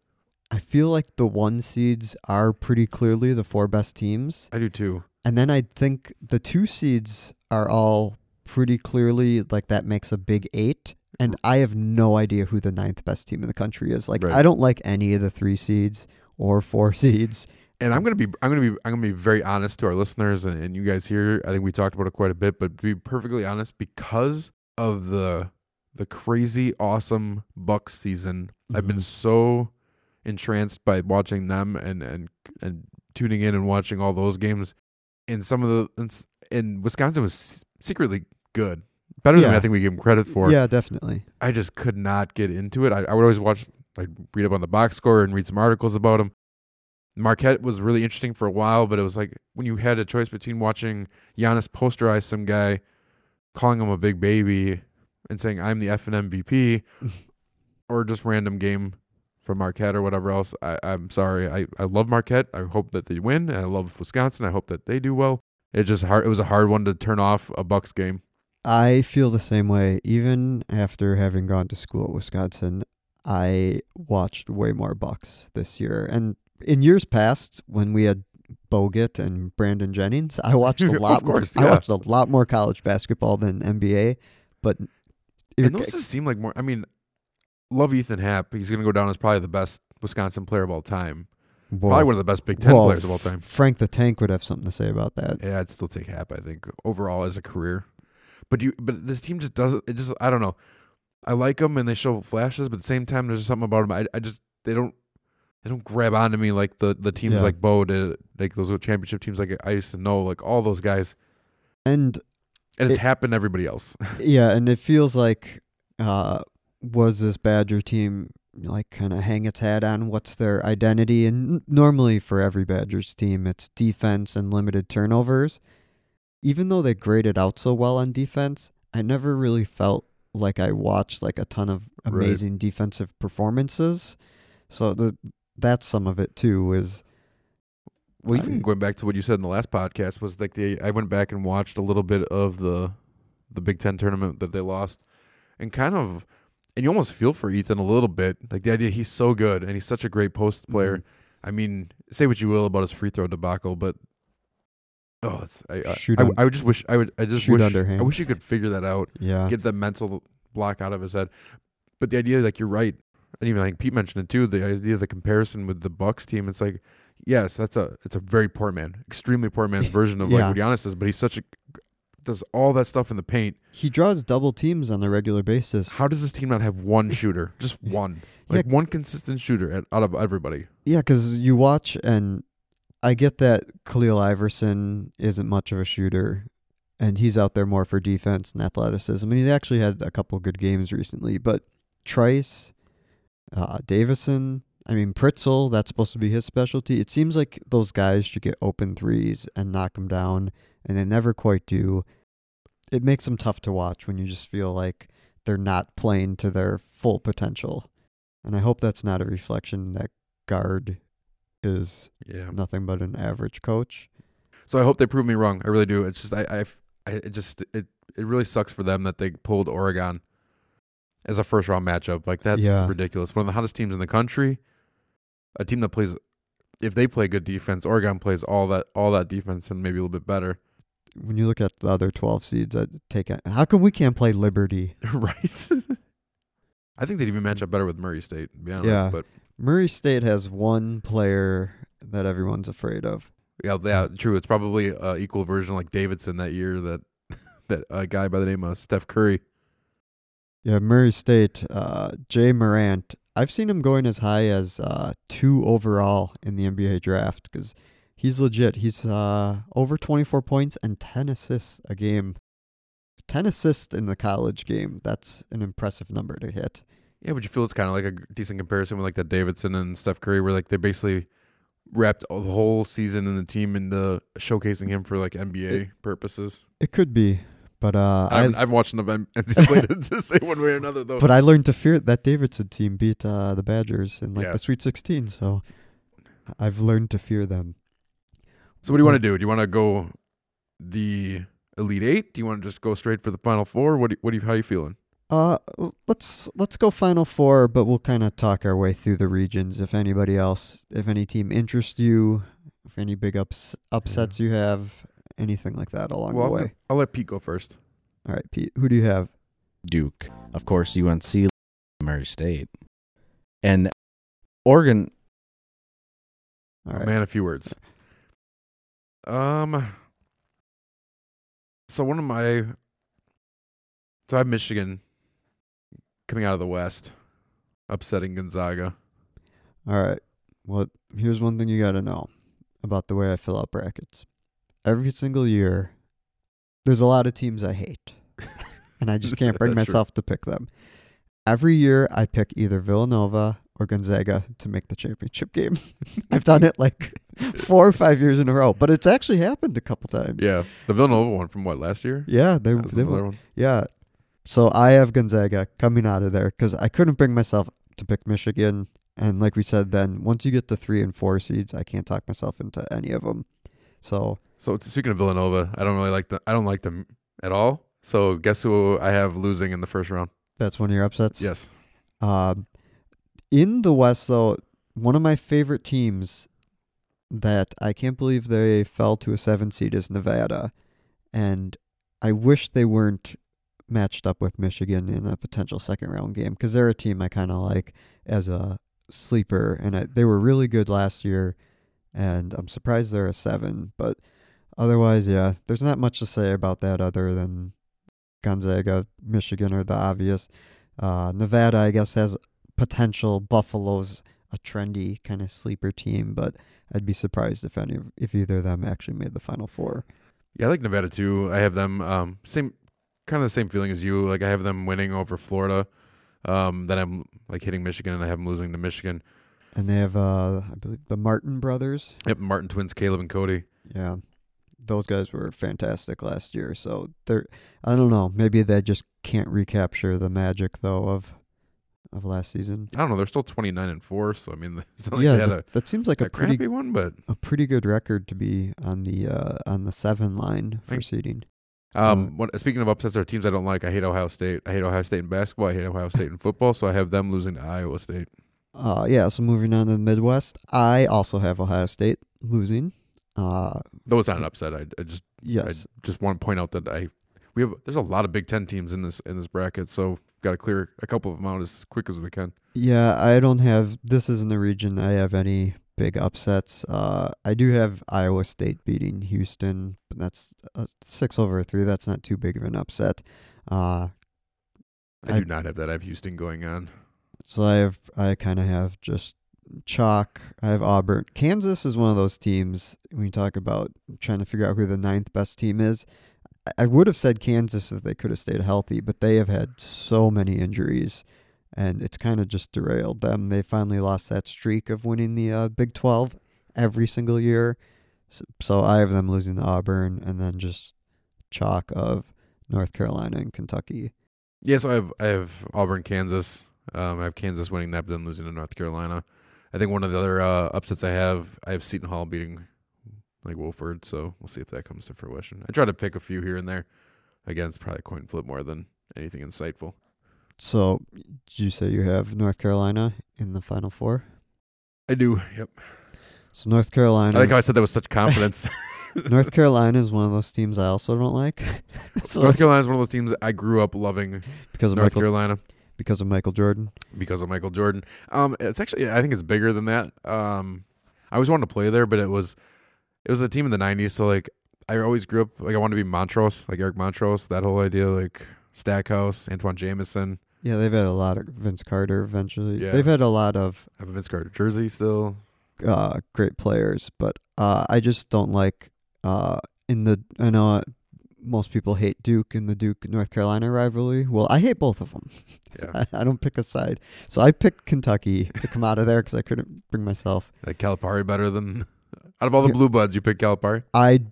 I feel like the one seeds are pretty clearly the four best teams. I do too. And then I think the two seeds are all pretty clearly like that makes a big eight. And I have no idea who the ninth best team in the country is. Like Right. I don't like any of the three seeds or four seeds. And I'm gonna be I'm gonna be I'm gonna be very honest to our listeners and, and you guys here. I think we talked about it quite a bit, but to be perfectly honest, because of the the crazy awesome Bucks season, I've been Mhm. so entranced by watching them and and and tuning in and watching all those games. And some of the and, and Wisconsin was secretly good, better than I think we give them credit for. Yeah, definitely. I just could not get into it. I, I would always watch I read up on the box score and read some articles about them. Marquette was really interesting for a while, but it was like when you had a choice between watching Giannis posterize some guy, calling him a big baby, and saying I'm the F and MVP, or just random game from Marquette or whatever else. I, I'm sorry. I, I love Marquette. I hope that they win, and I love Wisconsin. I hope that they do well. It just hard. It was a hard one to turn off a Bucks game. I feel the same way. Even after having gone to school at Wisconsin, I watched way more Bucks this year. And in years past, when we had Bogut and Brandon Jennings, I watched a lot. course, more, yeah. I watched a lot more college basketball than NBA. But it- And those just seem like more. I mean, love Ethan Happ. He's going to go down as probably the best Wisconsin player of all time. well, Probably one of the best Big Ten well, players of all time. Frank the Tank would have something to say about that. Yeah, I'd still take Happ. I think overall as a career, but you, but this team just doesn't. It just I don't know. I like them and they show flashes, but at the same time, there's something about them. I, I just they don't they don't grab onto me like the the teams Yeah. like Bo did, like those championship teams like I used to know, like all those guys. And And it's It- happened to everybody else. yeah, and it feels like uh was this Badger team like kind of hang its hat on what's their identity and normally for every Badgers team it's defense and limited turnovers. Even though they graded out so well on defense, I never really felt like I watched like a ton of Right. amazing defensive performances. So the that's some of it too is Well, I- even going back to what you said in the last podcast was like the I went back and watched a little bit of the the Big Ten tournament that they lost, and kind of, and you almost feel for Ethan a little bit. Like the idea he's so good and he's such a great post player. Mhm. I mean, say what you will about his free throw debacle, but oh, it's, I, I, Shoot I, I would just wish I would I just wish underhand. I wish you could figure that out yeah. get the mental block out of his head. But the idea, like you're right, and even like Pete mentioned it too. The idea of the comparison with the Bucks team, it's like, yes, that's a it's a very poor man, extremely poor man's version of Yeah. like what Giannis is. But he's such a does all that stuff in the paint. He draws double teams on a regular basis. How does this team not have one shooter, just one, like one consistent shooter at, out of everybody? Yeah, because you watch, and I get that Khalil Iverson isn't much of a shooter, and he's out there more for defense and athleticism. And he's actually had a couple good games recently. But Trice, uh, Davison, I mean Pritzl, that's supposed to be his specialty. It seems like those guys should get open threes and knock them down, and they never quite do. It makes them tough to watch when you just feel like they're not playing to their full potential. And I hope that's not a reflection that Gard is Yeah. nothing but an average coach. So I hope they prove me wrong. I really do. It's just I I, I it just it it really sucks for them that they pulled Oregon as a first round matchup. Like that's Yeah. ridiculous. One of the hottest teams in the country. A team that plays if they play good defense, Oregon plays all that all that defense and maybe a little bit better. When you look at the other 12 seeds that take how come we can't play Liberty? right? I think they'd even match up better with Murray State, to be honest. Yeah. But Murray State has one player that everyone's afraid of. yeah, yeah, true. It's probably a equal version like Davidson that year that that a guy by the name of Steph Curry. Yeah, Murray State, uh, Ja Morant. I've seen him going as high as uh, two overall in the NBA draft because he's legit. He's uh, over 24 points and 10 assists a game. 10 assists in the college game. That's an impressive number to hit. Yeah, but you feel it's kind of like a decent comparison with like that Davidson and Steph Curry, where like they basically wrapped the whole season in the team into showcasing him for like NBA purposes. It could be, but uh, I haven't, I I haven't watched enough NCAA to say one way or another though. but I learned to fear that Davidson team beat uh, the Badgers in like Yeah. the Sweet 16. So I've learned to fear them. so what do you want to do? Do you want to go the Elite Eight? Do you want to just go straight for the Final Four? What do you, what do you, how you feeling? Uh, l- let's let's go Final Four, but we'll kind of talk our way through the regions. If anybody else, if any team interests you, if any big ups upsets you have, anything like that along well, the way. I'll let Pete go first. All right, Pete, who do you have? Duke, of course, UNC, Murray State, and Oregon. All Oh, man, a few words. Um. So one of my, so I have Michigan coming out of the West, upsetting Gonzaga. all right. Well, here's one thing you got to know about the way I fill out brackets. Every single year, there's a lot of teams I hate, and I just can't bring That's true. myself to pick them. Every year, I pick either Villanova or Gonzaga to make the championship game. I've done it like four or five years in a row, but it's actually happened a couple times. Yeah, the Villanova one from what last year? Yeah, they, That they another one. yeah. So I have Gonzaga coming out of there because I couldn't bring myself to pick Michigan, and like we said, then once you get the three and four seeds, I can't talk myself into any of them. So So speaking of Villanova, I don't really like the. I don't like them at all. So guess who I have losing in the first round? that's one of your upsets. Yes. Um, in the West, though, one of my favorite teams that I can't believe they fell to a seven seed is Nevada, and I wish they weren't matched up with Michigan in a potential second round game because they're a team I kind of like as a sleeper, and I, they were really good last year, and I'm surprised they're a seven. But otherwise, yeah, there's not much to say about that other than Gonzaga, Michigan are the obvious. Uh, Nevada, I guess, has potential. Buffalo's a trendy kind of sleeper team, but I'd be surprised if any if either of them actually made the final four. Yeah, I like Nevada too. I have them um same kind of the same feeling as you. Like I have them winning over Florida. Um then I'm like hitting Michigan and I have them losing to Michigan. And they have, uh, I believe, the Martin brothers. Yep, Martin twins, Caleb and Cody. Yeah, those guys were fantastic last year. So they're, I don't know, maybe they just can't recapture the magic though of of last season. I don't know, they're still 29 and 4, so I mean it's like yeah, they had that, a, that seems like a a pretty one, but a pretty good record to be on the uh, on the seven line for Thank- seeding. um what, speaking of upsets or teams I don't like, I hate Ohio State. I hate Ohio State in basketball, I hate Ohio State in football, so I have them losing to Iowa State. Uh, yeah. So moving on to the Midwest, I also have Ohio State losing. Uh, Though it's not an upset, I, I just yes, I just want to point out that I we have there's a lot of Big Ten teams in this in this bracket, so got to clear a couple of them out as quick as we can. yeah. I don't have. This isn't the region I have any big upsets. Uh, I do have Iowa State beating Houston, but that's uh, six over three. That's not too big of an upset. Uh, I, I- do not have that. I have Houston going on. So I have I kind of have just chalk. I have Auburn. Kansas is one of those teams when you talk about trying to figure out who the ninth best team is. I- would have said Kansas if they could have stayed healthy, but they have had so many injuries, and it's kind of just derailed them. They finally lost that streak of winning the uh, Big Twelve every single year. So, so I have them losing to Auburn, and then just chalk of North Carolina and Kentucky. Yeah, so I have I have Auburn, Kansas. Um, I have Kansas winning that, but then losing to North Carolina. I think one of the other uh, upsets I have, I have Seton Hall beating like Wofford. So we'll see if that comes to fruition. I try to pick a few here and there. Again, it's probably a coin flip more than anything insightful. So, did you say you have North Carolina in the Final Four? I do. Yep. So North Carolina. I like how I said that with such confidence. North Carolina is one of those teams I also don't like. so North Carolina is one of those teams I grew up loving. because of North Michael Carolina because of Michael Jordan. because of Michael Jordan. Um, it's actually I think it's bigger than that. Um, I always wanted to play there, but it was it was a team in the '90s. So like I always grew up like I wanted to be Montross, like Eric Montross. That whole idea, like Stackhouse, Antawn Jamison. Yeah, they've had a lot of Vince Carter. Eventually, Yeah. they've had a lot of I have a Vince Carter jersey still. uh, great players, but uh, I just don't like uh, in the. I know uh, most people hate Duke and the Duke North Carolina rivalry. Well, I hate both of them. Yeah, I, I don't pick a side, so I picked Kentucky to come out of there because I couldn't bring myself. like Calipari better than out of all the blue buds, you pick Calipari. I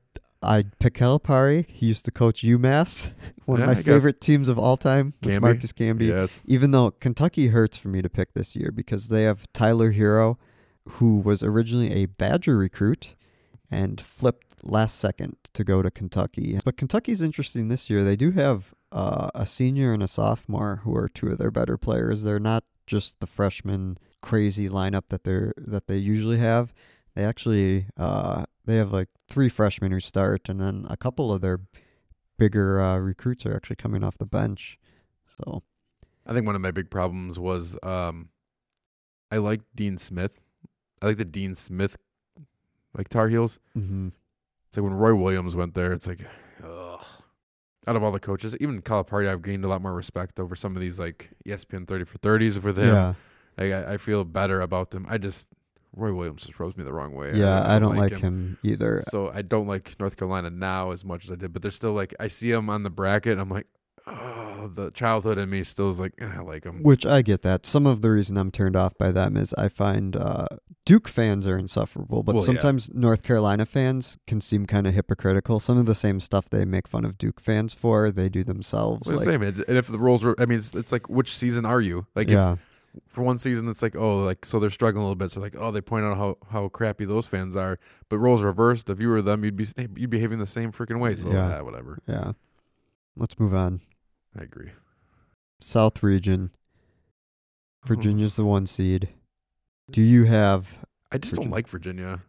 I pick Calipari. He used to coach UMass, one Yeah, of I my guess. favorite teams of all time, with. Marcus Camby. Yes, Even though Kentucky hurts for me to pick this year because they have Tyler Herro, who was originally a Badger recruit and flipped last second to go to Kentucky. But Kentucky's interesting this year. They do have uh, a senior and a sophomore who are two of their better players. They're not just the freshman crazy lineup that they're that they usually have. They actually uh, they have like three freshmen who start, and then a couple of their bigger uh, recruits are actually coming off the bench. So I think one of my big problems was um, I like Dean Smith. I like the Dean Smith like Tar Heels. hmm It's like when Roy Williams went there, it's like, ugh. Out of all the coaches, even Calipari, I've gained a lot more respect over some of these like ESPN 30 for 30s with him. yeah. Like, I, I feel better about them. I just, Roy Williams just rubs me the wrong way. Yeah, I don't like him, either. So I don't like North Carolina now as much as I did, but they're still like, I see them on the bracket and I'm like, oh, the childhood in me still is like eh, I like them. Which I get that. Some of the reason I'm turned off by them is I find uh, Duke fans are insufferable, but Well, yeah. sometimes North Carolina fans can seem kind of hypocritical. Some of the same stuff they make fun of Duke fans for, they do themselves. Well, like, same. And if the roles were, I mean, it's, it's like which season are you? Like, yeah, if for one season it's like oh, like so they're struggling a little bit. So like oh, they point out how how crappy those fans are. But roles reversed. If you were them, you'd be you'd be behaving the same freaking way. So Yeah. yeah, whatever. yeah. Let's move on. I agree. South region. Oh. Virginia's the one seed. Do you have? I just don't like Virginia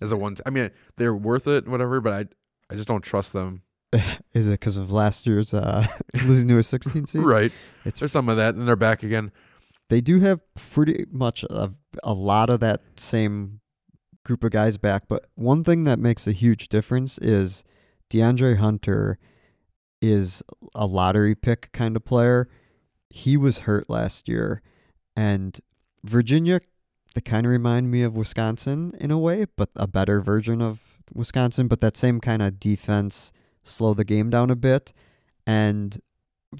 as a one. I mean, they're worth it, whatever. But I I just don't trust them. Is it because of last year's uh, losing to a 16 seed? Right. It's There's some of that, and they're back again. they do have pretty much a, a lot of that same group of guys back. But one thing that makes a huge difference is DeAndre Hunter is a lottery pick kind of player. He was hurt last year, and Virginia, they kind of remind me of Wisconsin in a way, but a better version of Wisconsin. But that same kind of defense, slow the game down a bit. And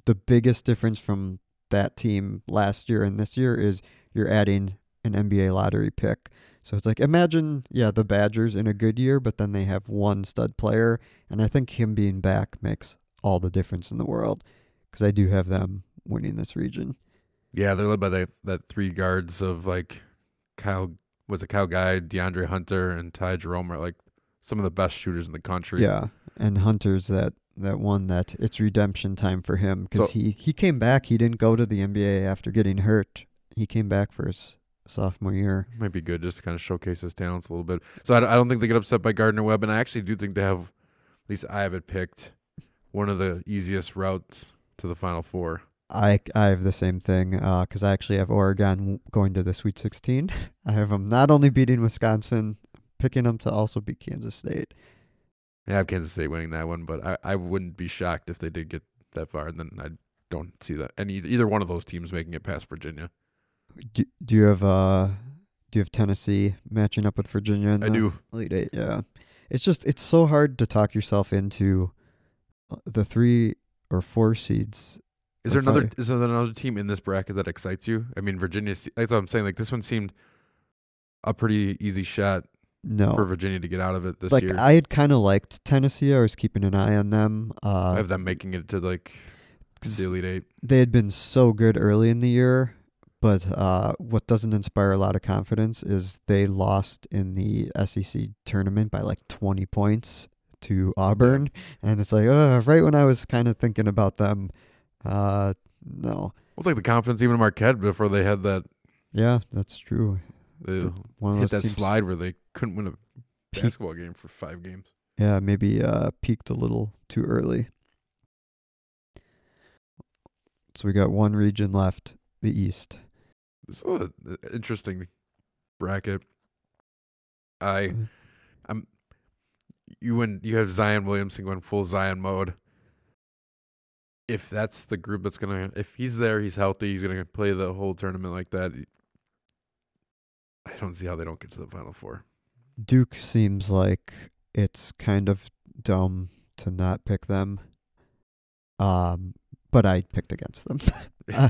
the biggest difference from that team last year and this year is you're adding an NBA lottery pick. So it's like imagine, yeah, the Badgers in a good year, but then they have one stud player, and I think him being back makes all the difference in the world because I do have them winning this region. Yeah, they're led by that that three guards of like Kyle was it Kyle Guy, DeAndre Hunter, and Ty Jerome are like some of the best shooters in the country. Yeah, and Hunter's that that one that it's redemption time for him because So- he he came back. He didn't go to the NBA after getting hurt. He came back for his sophomore year. might be good just to kind of showcase his talents a little bit. So I, I don't think they get upset by Gardner Webb, and I actually do think they have, at least I have it picked, one of the easiest routes to the Final Four. I I have the same thing because I actually have Oregon going to the Sweet 16. I have them not only beating Wisconsin, picking them to also beat Kansas State. I have Kansas State winning that one, but I, I wouldn't be shocked if they did get that far. And then I don't see that any either one of those teams making it past Virginia. Do, do you have uh do you have Tennessee matching up with Virginia? In I do. Elite Eight, yeah. It's just it's so hard to talk yourself into uh, the three or four seeds. Is there another? five. Is there another team in this bracket that excites you? I mean, Virginia. That's what I'm saying. Like this one seemed a pretty easy shot No, for Virginia to get out of it this like year. I had kind of liked Tennessee. I was keeping an eye on them. Uh, I have them making it to like the Elite Eight. they had been so good early in the year, but uh, what doesn't inspire a lot of confidence is they lost in the SEC tournament by like 20 points to Auburn, and it's like, uh, right when I was kind of thinking about them, uh, no, Well, it's like the confidence even in Marquette before they had that yeah, that's true. they One of hit that slide where they couldn't win a Peak- basketball game for five games. Yeah, maybe uh, peaked a little too early. So we got one region left, the East. It's a interesting bracket. I Mhm. I'm you when you have Zion Williamson going full Zion mode. If that's the group that's gonna if he's there, he's healthy, he's gonna play the whole tournament like that. I don't see how they don't get to the final four. Duke seems like it's kind of dumb to not pick them. Um, but I picked against them. uh,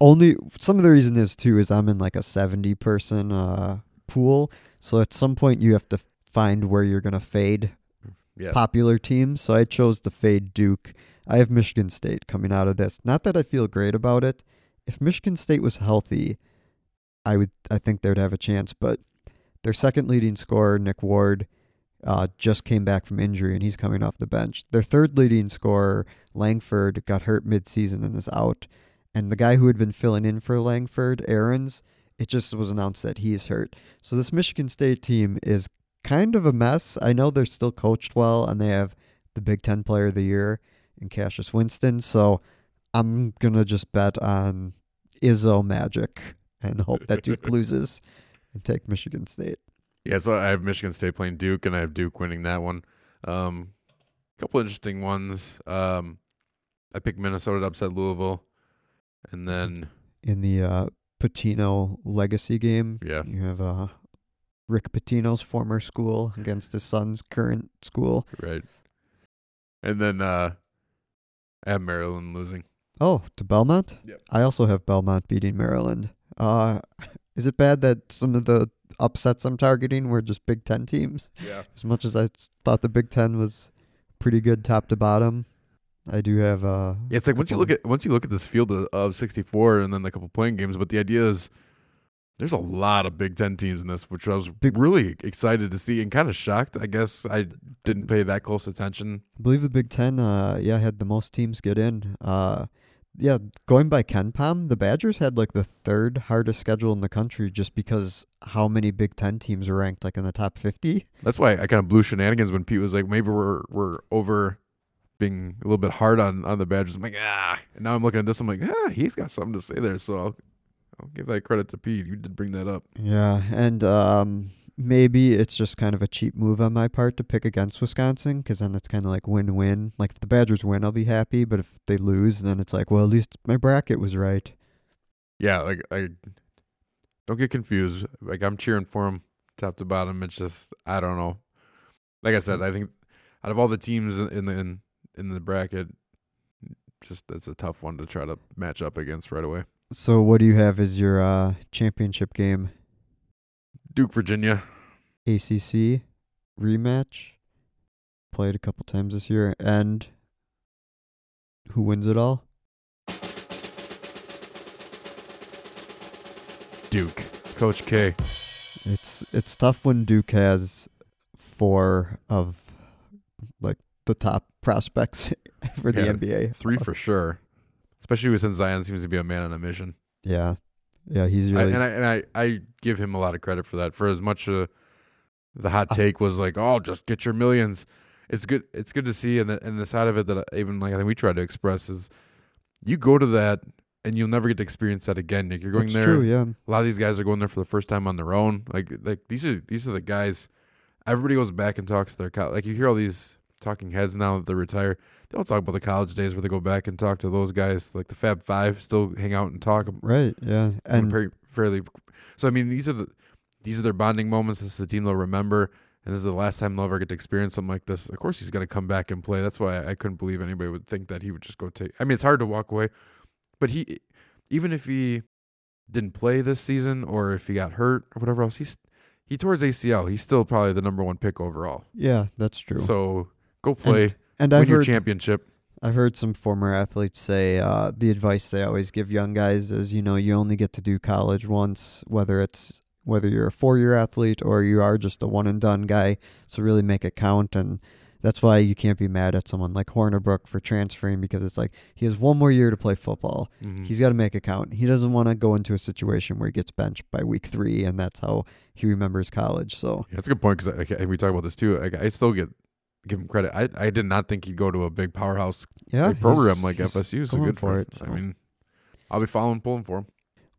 only some of the reason is too is I'm in like a 70 person uh pool, so at some point you have to find where you're gonna fade Yeah. popular teams. So I chose to fade Duke. I have Michigan State coming out of this. Not that I feel great about it. If Michigan State was healthy, I would I think they'd have a chance, but their second leading scorer, Nick Ward, uh, just came back from injury and he's coming off the bench. Their third leading scorer, Langford, got hurt midseason and is out. And the guy who had been filling in for Langford, Ahrens, it just was announced that he's hurt. So this Michigan State team is kind of a mess. I know they're still coached well and they have the Big Ten Player of the Year in Cassius Winston. So I'm gonna just bet on Izzo Magic and hope that Duke loses and take Michigan State. Yeah, so I have Michigan State playing Duke, and I have Duke winning that one. Um, couple interesting ones. Um, I picked Minnesota to upset Louisville, and then In the uh, Pitino legacy game, yeah, you have uh, Rick Pitino's former school against his son's current school. right, and then uh, I have Maryland losing. Oh, to Belmont? Yep. I also have Belmont beating Maryland. Uh, is it bad that some of the upsets I'm targeting were just Big Ten teams? Yeah. As much as I thought the Big Ten was pretty good top to bottom, I do have. Uh, Yeah, it's like once you look at once you look at this field of, of 64 and then a couple playing games, but the idea is there's a lot of Big Ten teams in this, which I was Big- really excited to see and kind of shocked. I guess I didn't pay that close attention. I believe the Big Ten, uh, yeah, had the most teams get in. Uh, yeah, going by KenPom, the Badgers had like the third hardest schedule in the country just because how many Big Ten teams were ranked like in the top 50. That's why I kind of blew shenanigans when Pete was like, maybe we're we're over being a little bit hard on on the Badgers. I'm like, ah. And now I'm looking at this. I'm like, ah, he's got something to say there. So I'll I'll give that credit to Pete. You did bring that up. Yeah, and um, maybe it's just kind of a cheap move on my part to pick against Wisconsin because then it's kind of like win-win. Like if the Badgers win, I'll be happy, but if they lose, then it's like, well, at least my bracket was right. Yeah, like I don't get confused. Like I'm cheering for them top to bottom. It's just I don't know. Like I said, I think out of all the teams in the in, in the bracket, just it's a tough one to try to match up against right away. So what do you have as your uh, championship game? Duke, Virginia. ACC rematch. Played a couple times this year, and who wins it all? Duke. Coach K. It's it's tough when Duke has four of like the top prospects for the Yeah, NBA. Three for sure. Especially since Zion seems to be a man on a mission. Yeah, yeah, he's I, really. and I and I, I give him a lot of credit for that. For as much uh, the hot take was like, "Oh, just get your millions. It's good. It's good to see, and the and the side of it that I- even like I think we tried to express is, you go to that and you'll never get to experience that again. Like you're going That's there. true. Yeah, A lot of these guys are going there for the first time on their own. Like like these are these are the guys. Everybody goes back and talks to their co- like you hear all these talking heads now that they retire. They don't talk about the college days where they go back and talk to those guys like the Fab Five. Still hang out and talk right. Yeah, and very, fairly. So I mean, these are the these are their bonding moments. This is the team they'll remember, and this is the last time they'll ever get to experience something like this. Of course, he's going to come back and play. That's why I, I couldn't believe anybody would think that he would just go take. I mean, it's hard to walk away, but he, even if he didn't play this season or if he got hurt or whatever else, he's he tore his ACL. He's still probably the number one pick overall. yeah, that's true. So go play, and win I've your heard championship. I've heard some former athletes say uh, the advice they always give young guys is, you know, you only get to do college once, whether it's whether you're a four-year athlete or you are just a one and done guy. So really make it count, and that's why you can't be mad at someone like Hornibrook for transferring because it's like he has one more year to play football. Mhm. He's got to make it count. He doesn't want to go into a situation where he gets benched by week three, and that's how he remembers college. So Yeah, that's a good point because we talk about this too. I, I still get give him credit. I I did not think he'd go to a big powerhouse yeah, a program like FSU. So good for it. so. I mean, I'll be following, pulling for him.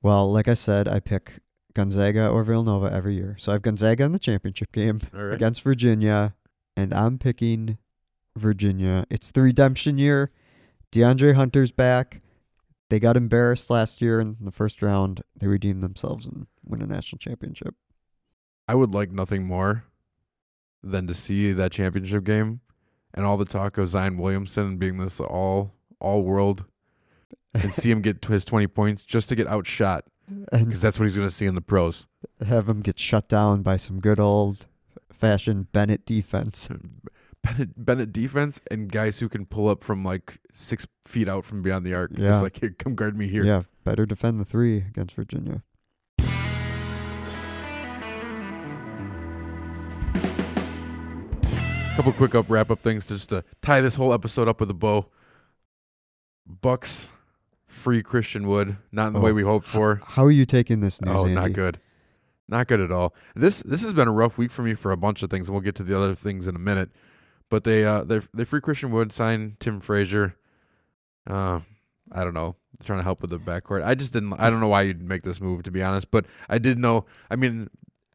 Well, like I said, I pick Gonzaga or Villanova every year. So I have Gonzaga in the championship game right. against Virginia, and I'm picking Virginia. It's the redemption year. DeAndre Hunter's back. They got embarrassed last year in the first round. They redeemed themselves and win a national championship. I would like nothing more than to see that championship game and all the talk of Zion Williamson being this all all world and see him get to his 20 points just to get outshot because that's what he's going to see in the pros. have him get shut down by some good old fashioned Bennett defense. Bennett, Bennett defense and guys who can pull up from like six feet out from beyond the arc. Yeah. Just like, here, come guard me here. Yeah, better defend the three against Virginia. Couple quick up wrap up things just to tie this whole episode up with a bow. Bucks free Christian Wood, not in the way Oh, we hoped for. How are you taking this news? Oh, not good. Not good at all. This this has been a rough week for me for a bunch of things, and we'll get to the other things in a minute. But they uh they they free Christian Wood signed Tim Frazier. Uh, I don't know, trying to help with the backcourt. I just didn't. I don't know why you'd make this move, to be honest. But I did know. I mean,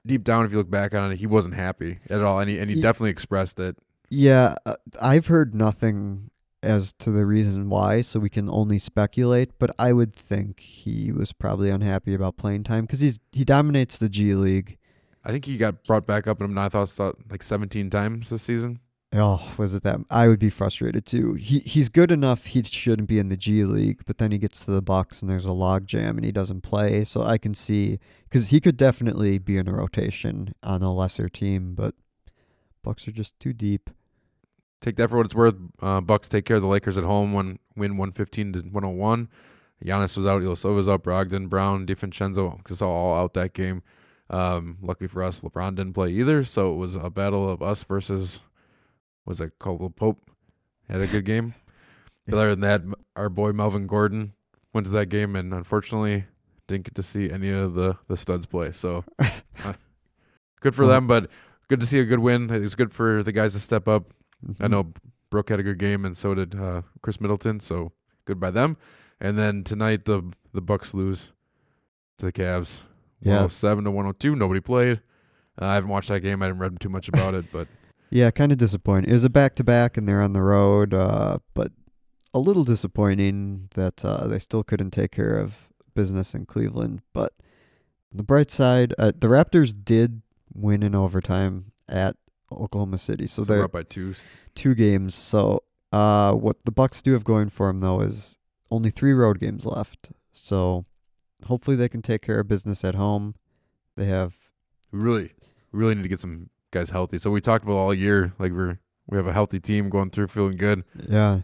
deep down, if you look back on it, he wasn't happy at all, and he and he Ye- definitely expressed it. Yeah, uh, I've heard nothing as to the reason why, so we can only speculate. But I would think he was probably unhappy about playing time because he's he dominates the G League, I think he got brought back up in him. I thought saw like 17 times this season. Oh, was it that? I would be frustrated too. He he's good enough. He shouldn't be in the G League, but then he gets to the Bucks and there's a log jam and he doesn't play. So I can see because he could definitely be in a rotation on a lesser team, but Bucks are just too deep. Take that for what it's worth. Uh, Bucks take care of the Lakers at home, one win one fifteen to one hundred one. Giannis was out, Ilyasova was out, Brogdon, Brown, DiVincenzo, because all out that game. Um, luckily for us, LeBron didn't play either, so it was a battle of us versus was it Caldwell Pope had a good game. But other than that, our boy Melvin Gordon went to that game and unfortunately didn't get to see any of the the studs play. So uh, good for them, but good to see a good win. It was good for the guys to step up. I Mhm. know Brook had a good game, and so did uh, Khris Middleton. So good by them. And then tonight the the Bucks lose to the Cavs. Yeah. seven to one hundred two. Nobody played. Uh, I haven't watched that game. I didn't read too much about it, but Yeah, kind of disappointing. It was a back to back, and they're on the road, uh, but a little disappointing that uh, they still couldn't take care of business in Cleveland. But on the bright side, uh, the Raptors did win in overtime at Oklahoma City, so so they're they're up by two. two games. So uh, what the Bucks do have going for them though is only three road games left. So hopefully they can take care of business at home. They have really, really need to get some guys healthy. So we talked about all year, like we're we have a healthy team going through, feeling good. yeah.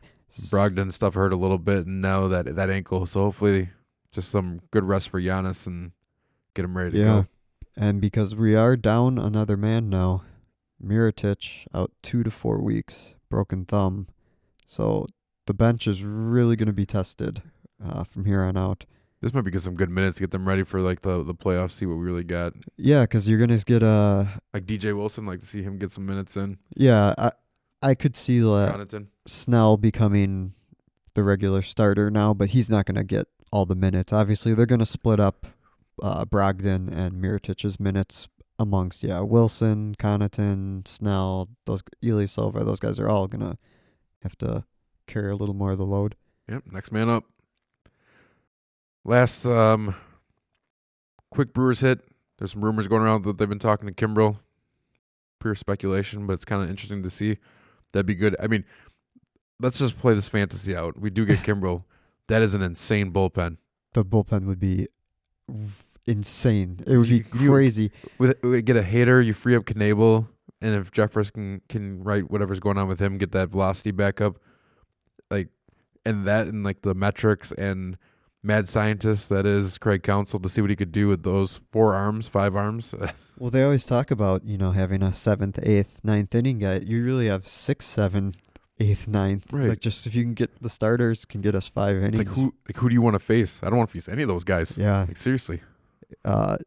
Brogdon stuff hurt a little bit, and now that that ankle. So hopefully, just some good rest for Giannis and get him ready to Yeah. go. And because we are down another man now, Mirotic out two to four weeks, broken thumb. So the bench is really going to be tested uh, from here on out. This might be some good minutes, to get them ready for like the the playoffs. See what we really got. Yeah, because you're going to get a. Like DJ Wilson, like to see him get some minutes in. Yeah, I, I could see uh, Connaughton. Snell becoming the regular starter now, but he's not going to get all the minutes. Obviously, they're going to split up uh, Brogdon and Mirotic's minutes amongst yeah Wilson, Connaughton, Snell, those Ilyasova. Those guys are all going to have to carry a little more of the load. Yep, next man up. Last um quick Brewers hit. There's some rumors going around that they've been talking to Kimbrel. Pure speculation, but it's kind of interesting to see. That'd be good. I mean, let's just play this fantasy out. We do get Kimbrel. That is an insane bullpen. The bullpen would be insane. It would be You- crazy. With get a hitter, you free up Knebel, and if Jeffress can can right whatever's going on with him, get that velocity back up, like, and that and like the metrics and mad scientist that is Craig Counsell to see what he could do with those four arms, five arms. Well, they always talk about you know having a seventh, eighth, ninth inning guy. You really have six, seven, eighth, ninth. Right. Like just if you can get the starters, can get us five innings. it's like who like who do you want to face? I don't want to face any of those guys. Yeah. Like seriously. Uh,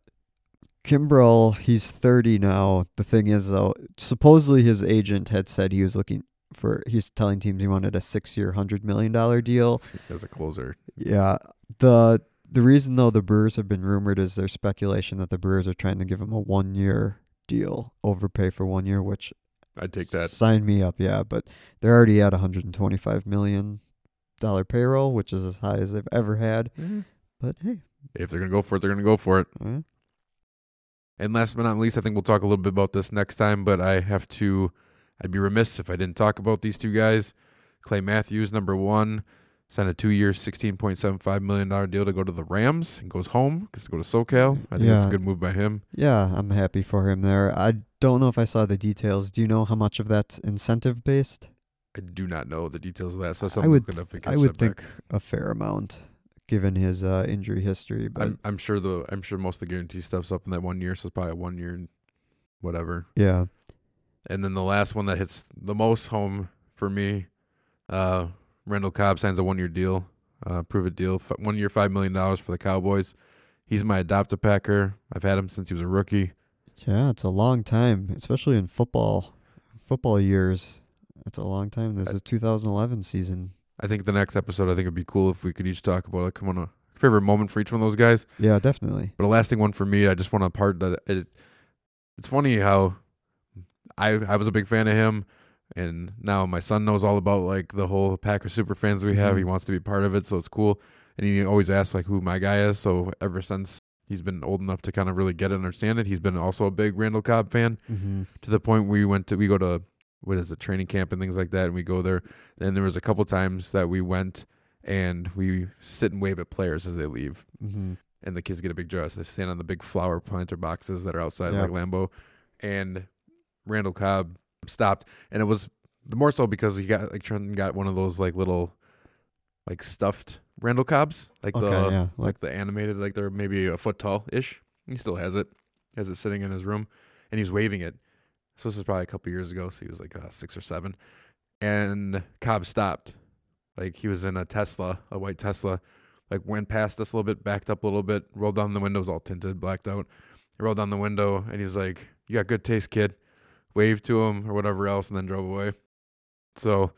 Kimbrel, he's 30 now. The thing is, though, supposedly his agent had said he was looking for, he was telling teams he wanted a six year, $100 million deal. As a closer. Yeah. The the reason, though, the Brewers have been rumored is there's speculation that the Brewers are trying to give him a one year deal, overpay for one year, which I'd take that. Sign me up, yeah. But they're already at a $125 million payroll, which is as high as they've ever had. But hey, If they're gonna go for it, they're gonna go for it. uh, And last but not least, I think we'll talk a little bit about this next time, but I have to I'd be remiss if I didn't talk about these two guys. Clay Matthews, number one, signed a two year sixteen point seven five million dollar deal to go to the Rams and goes home, gets to go to SoCal. I think that's a good move by him. yeah, I'm happy for him there. I don't know if I saw the details. Do you know how much of that's incentive based? I do not know the details of that, so I would, up I would back. think a fair amount, given his uh, injury history. But I'm I'm sure the I'm sure most of the guarantee stuff's up in that one year, so it's probably a one year whatever. yeah, And then the last one that hits the most home for me, uh, Randall Cobb signs a one year deal, uh, prove it deal, f- one year, $5 million for the Cowboys. He's my adopted Packer. I've had him since he was a rookie. yeah, it's a long time, especially in football, football years. It's a long time. There's I- a 2011 season. I think the next episode, I think it'd be cool if we could each talk about like, come on, a favorite moment for each one of those guys. Yeah, definitely. But a lasting one for me, I just want to part that it, it's funny how I I was a big fan of him, and now my son knows all about like the whole Packer super fans we have. He Mhm. wants to be part of it, so it's cool. And he always asks like who my guy is. So ever since he's been old enough to kind of really get it and understand it, he's been also a big Randall Cobb fan Mm-hmm. to the point we went to we go to what is it, training camp and things like that, and we go there. And there was a couple times that we went and we sit and wave at players as they leave, Mm-hmm. and the kids get a big dress. They stand on the big flower planter boxes that are outside Yeah. like Lambeau. and Randall Cobb stopped, and it was the more so because he got like Trenton got one of those like little like stuffed Randall Cobbs, like Okay, the yeah, like like the animated, like they're maybe a foot tall ish. He still has it, has it sitting in his room, and he's waving it. So this was probably a couple years ago. So he was like uh, six or seven, and Cobb stopped. Like he was in a Tesla, a white Tesla, like went past us a little bit, backed up a little bit, rolled down the windows, all tinted, blacked out. He rolled down the window, and he's like, "You got good taste, kid." Waved to him or whatever else, and then drove away. So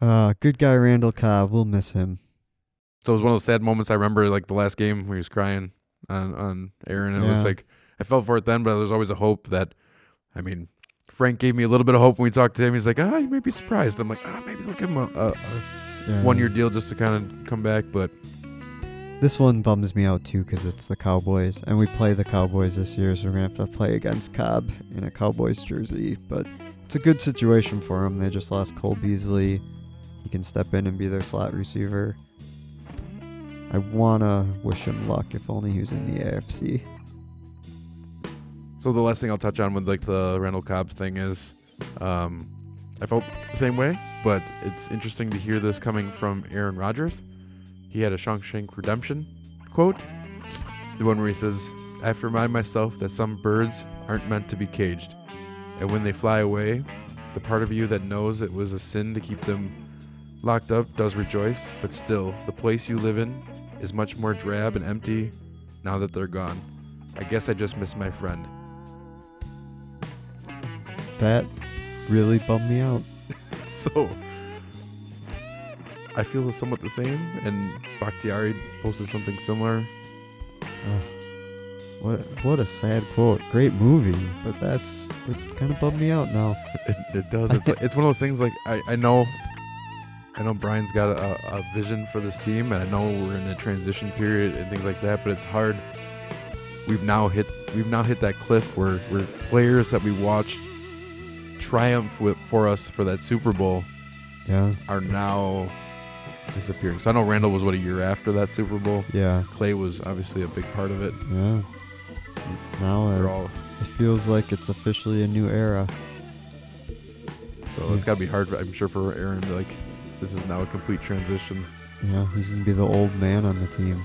uh, good guy Randall Cobb. We'll miss him. So it was one of those sad moments. I remember like the last game where he was crying on on Aaron. And It was like I felt for it then, but there's always a hope that. I mean, Frank gave me a little bit of hope when we talked to him. He's like, "Ah, you may be surprised." I'm like, "Ah, maybe they'll give him a, a, a Yeah. one year deal just to kind of come back." But This one bums me out too because it's the Cowboys, and we play the Cowboys this year, so we're gonna have to play against Cobb in a Cowboys jersey. But it's a good situation for him. They just lost Cole Beasley. He can step in and be their slot receiver. I wanna wish him luck if only he was in the AFC. so the last thing I'll touch on with like the Randall Cobb thing is, um, I felt the same way, but it's interesting to hear this coming from Aaron Rodgers. He had a Shawshank Redemption quote, the one where he says, "I have to remind myself that some birds aren't meant to be caged, and when they fly away, the part of you that knows it was a sin to keep them locked up does rejoice, but still, the place you live in is much more drab and empty now that they're gone. I guess I just miss my friend." That really bummed me out. So I feel somewhat the same, and Bakhtiari posted something similar. What what a sad quote. Great movie, but that's that kind of bummed me out now. It, it does. It's like, it's one of those things. Like I, I know, I know Brian's got a, a vision for this team, and I know we're in a transition period and things like that. But it's hard. We've now hit we've now hit that cliff where where players that we watched triumph with, for us for that Super Bowl Yeah, are now disappearing. So I know Randall was what a year after that Super Bowl. yeah, Clay was obviously a big part of it. yeah. Now uh, all it feels like it's officially a new era. so it's got to be hard. I'm sure for Aaron, like this is now a complete transition. Yeah, he's gonna be the old man on the team.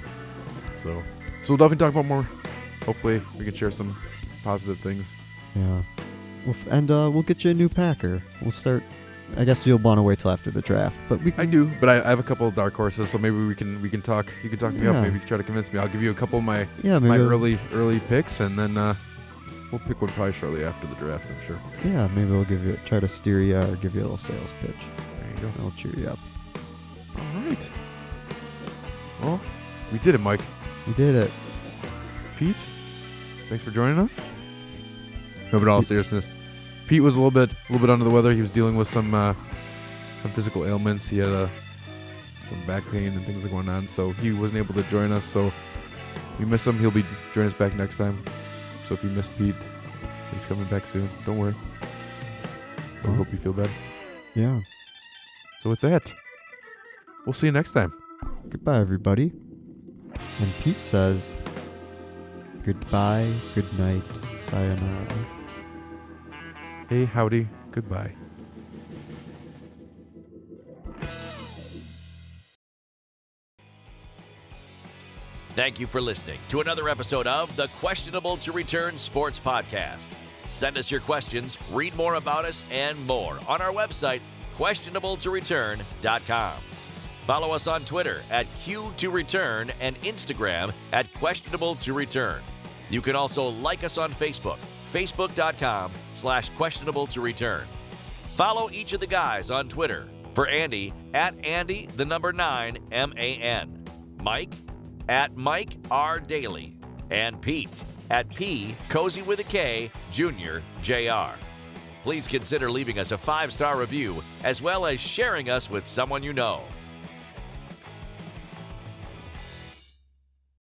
So, so we'll definitely talk about more. Hopefully, we can share some positive things. Yeah. Well, f- and uh, we'll get you a new Packer. We'll start. I guess you'll want to wait till after the draft, but we I do, but I, I have a couple of dark horses, so maybe we can we can talk. You can talk me up. Maybe you can try to convince me. I'll give you a couple of my yeah, my we'll- early early picks, and then uh, we'll pick one probably shortly after the draft. I'm sure. Yeah, maybe we'll give you try to steer you or give you a little sales pitch. There you go. I'll cheer you up. All right. Well, we did it, Mike. We did it. Pete, thanks for joining us. No, but in all seriousness, Pete was a little bit, a little bit under the weather. He was dealing with some, uh, some physical ailments. He had uh, some back pain and things are going on, so he wasn't able to join us. So we miss him. He'll be joining us back next time. So if you missed Pete, he's coming back soon. Don't worry. I hope you feel better. Yeah. So with that, we'll see you next time. Goodbye, everybody. And Pete says, goodbye, good night, sayonara. Hey, howdy, goodbye. Thank you for listening to another episode of the Questionable to Return Sports Podcast. Send us your questions, read more about us, and more on our website, questionabletoreturn.com. Follow us on Twitter at Q2Return and Instagram at Questionable to Return. You can also like us on Facebook, facebook.com slash questionable to return. Follow each of the guys on Twitter. For Andy, at Andy, the number nine, M A N. Mike, at Mike R. Daly. And Pete, at P, Cozy with a K, Junior, JR. Please consider leaving us a five star review as well as sharing us with someone you know.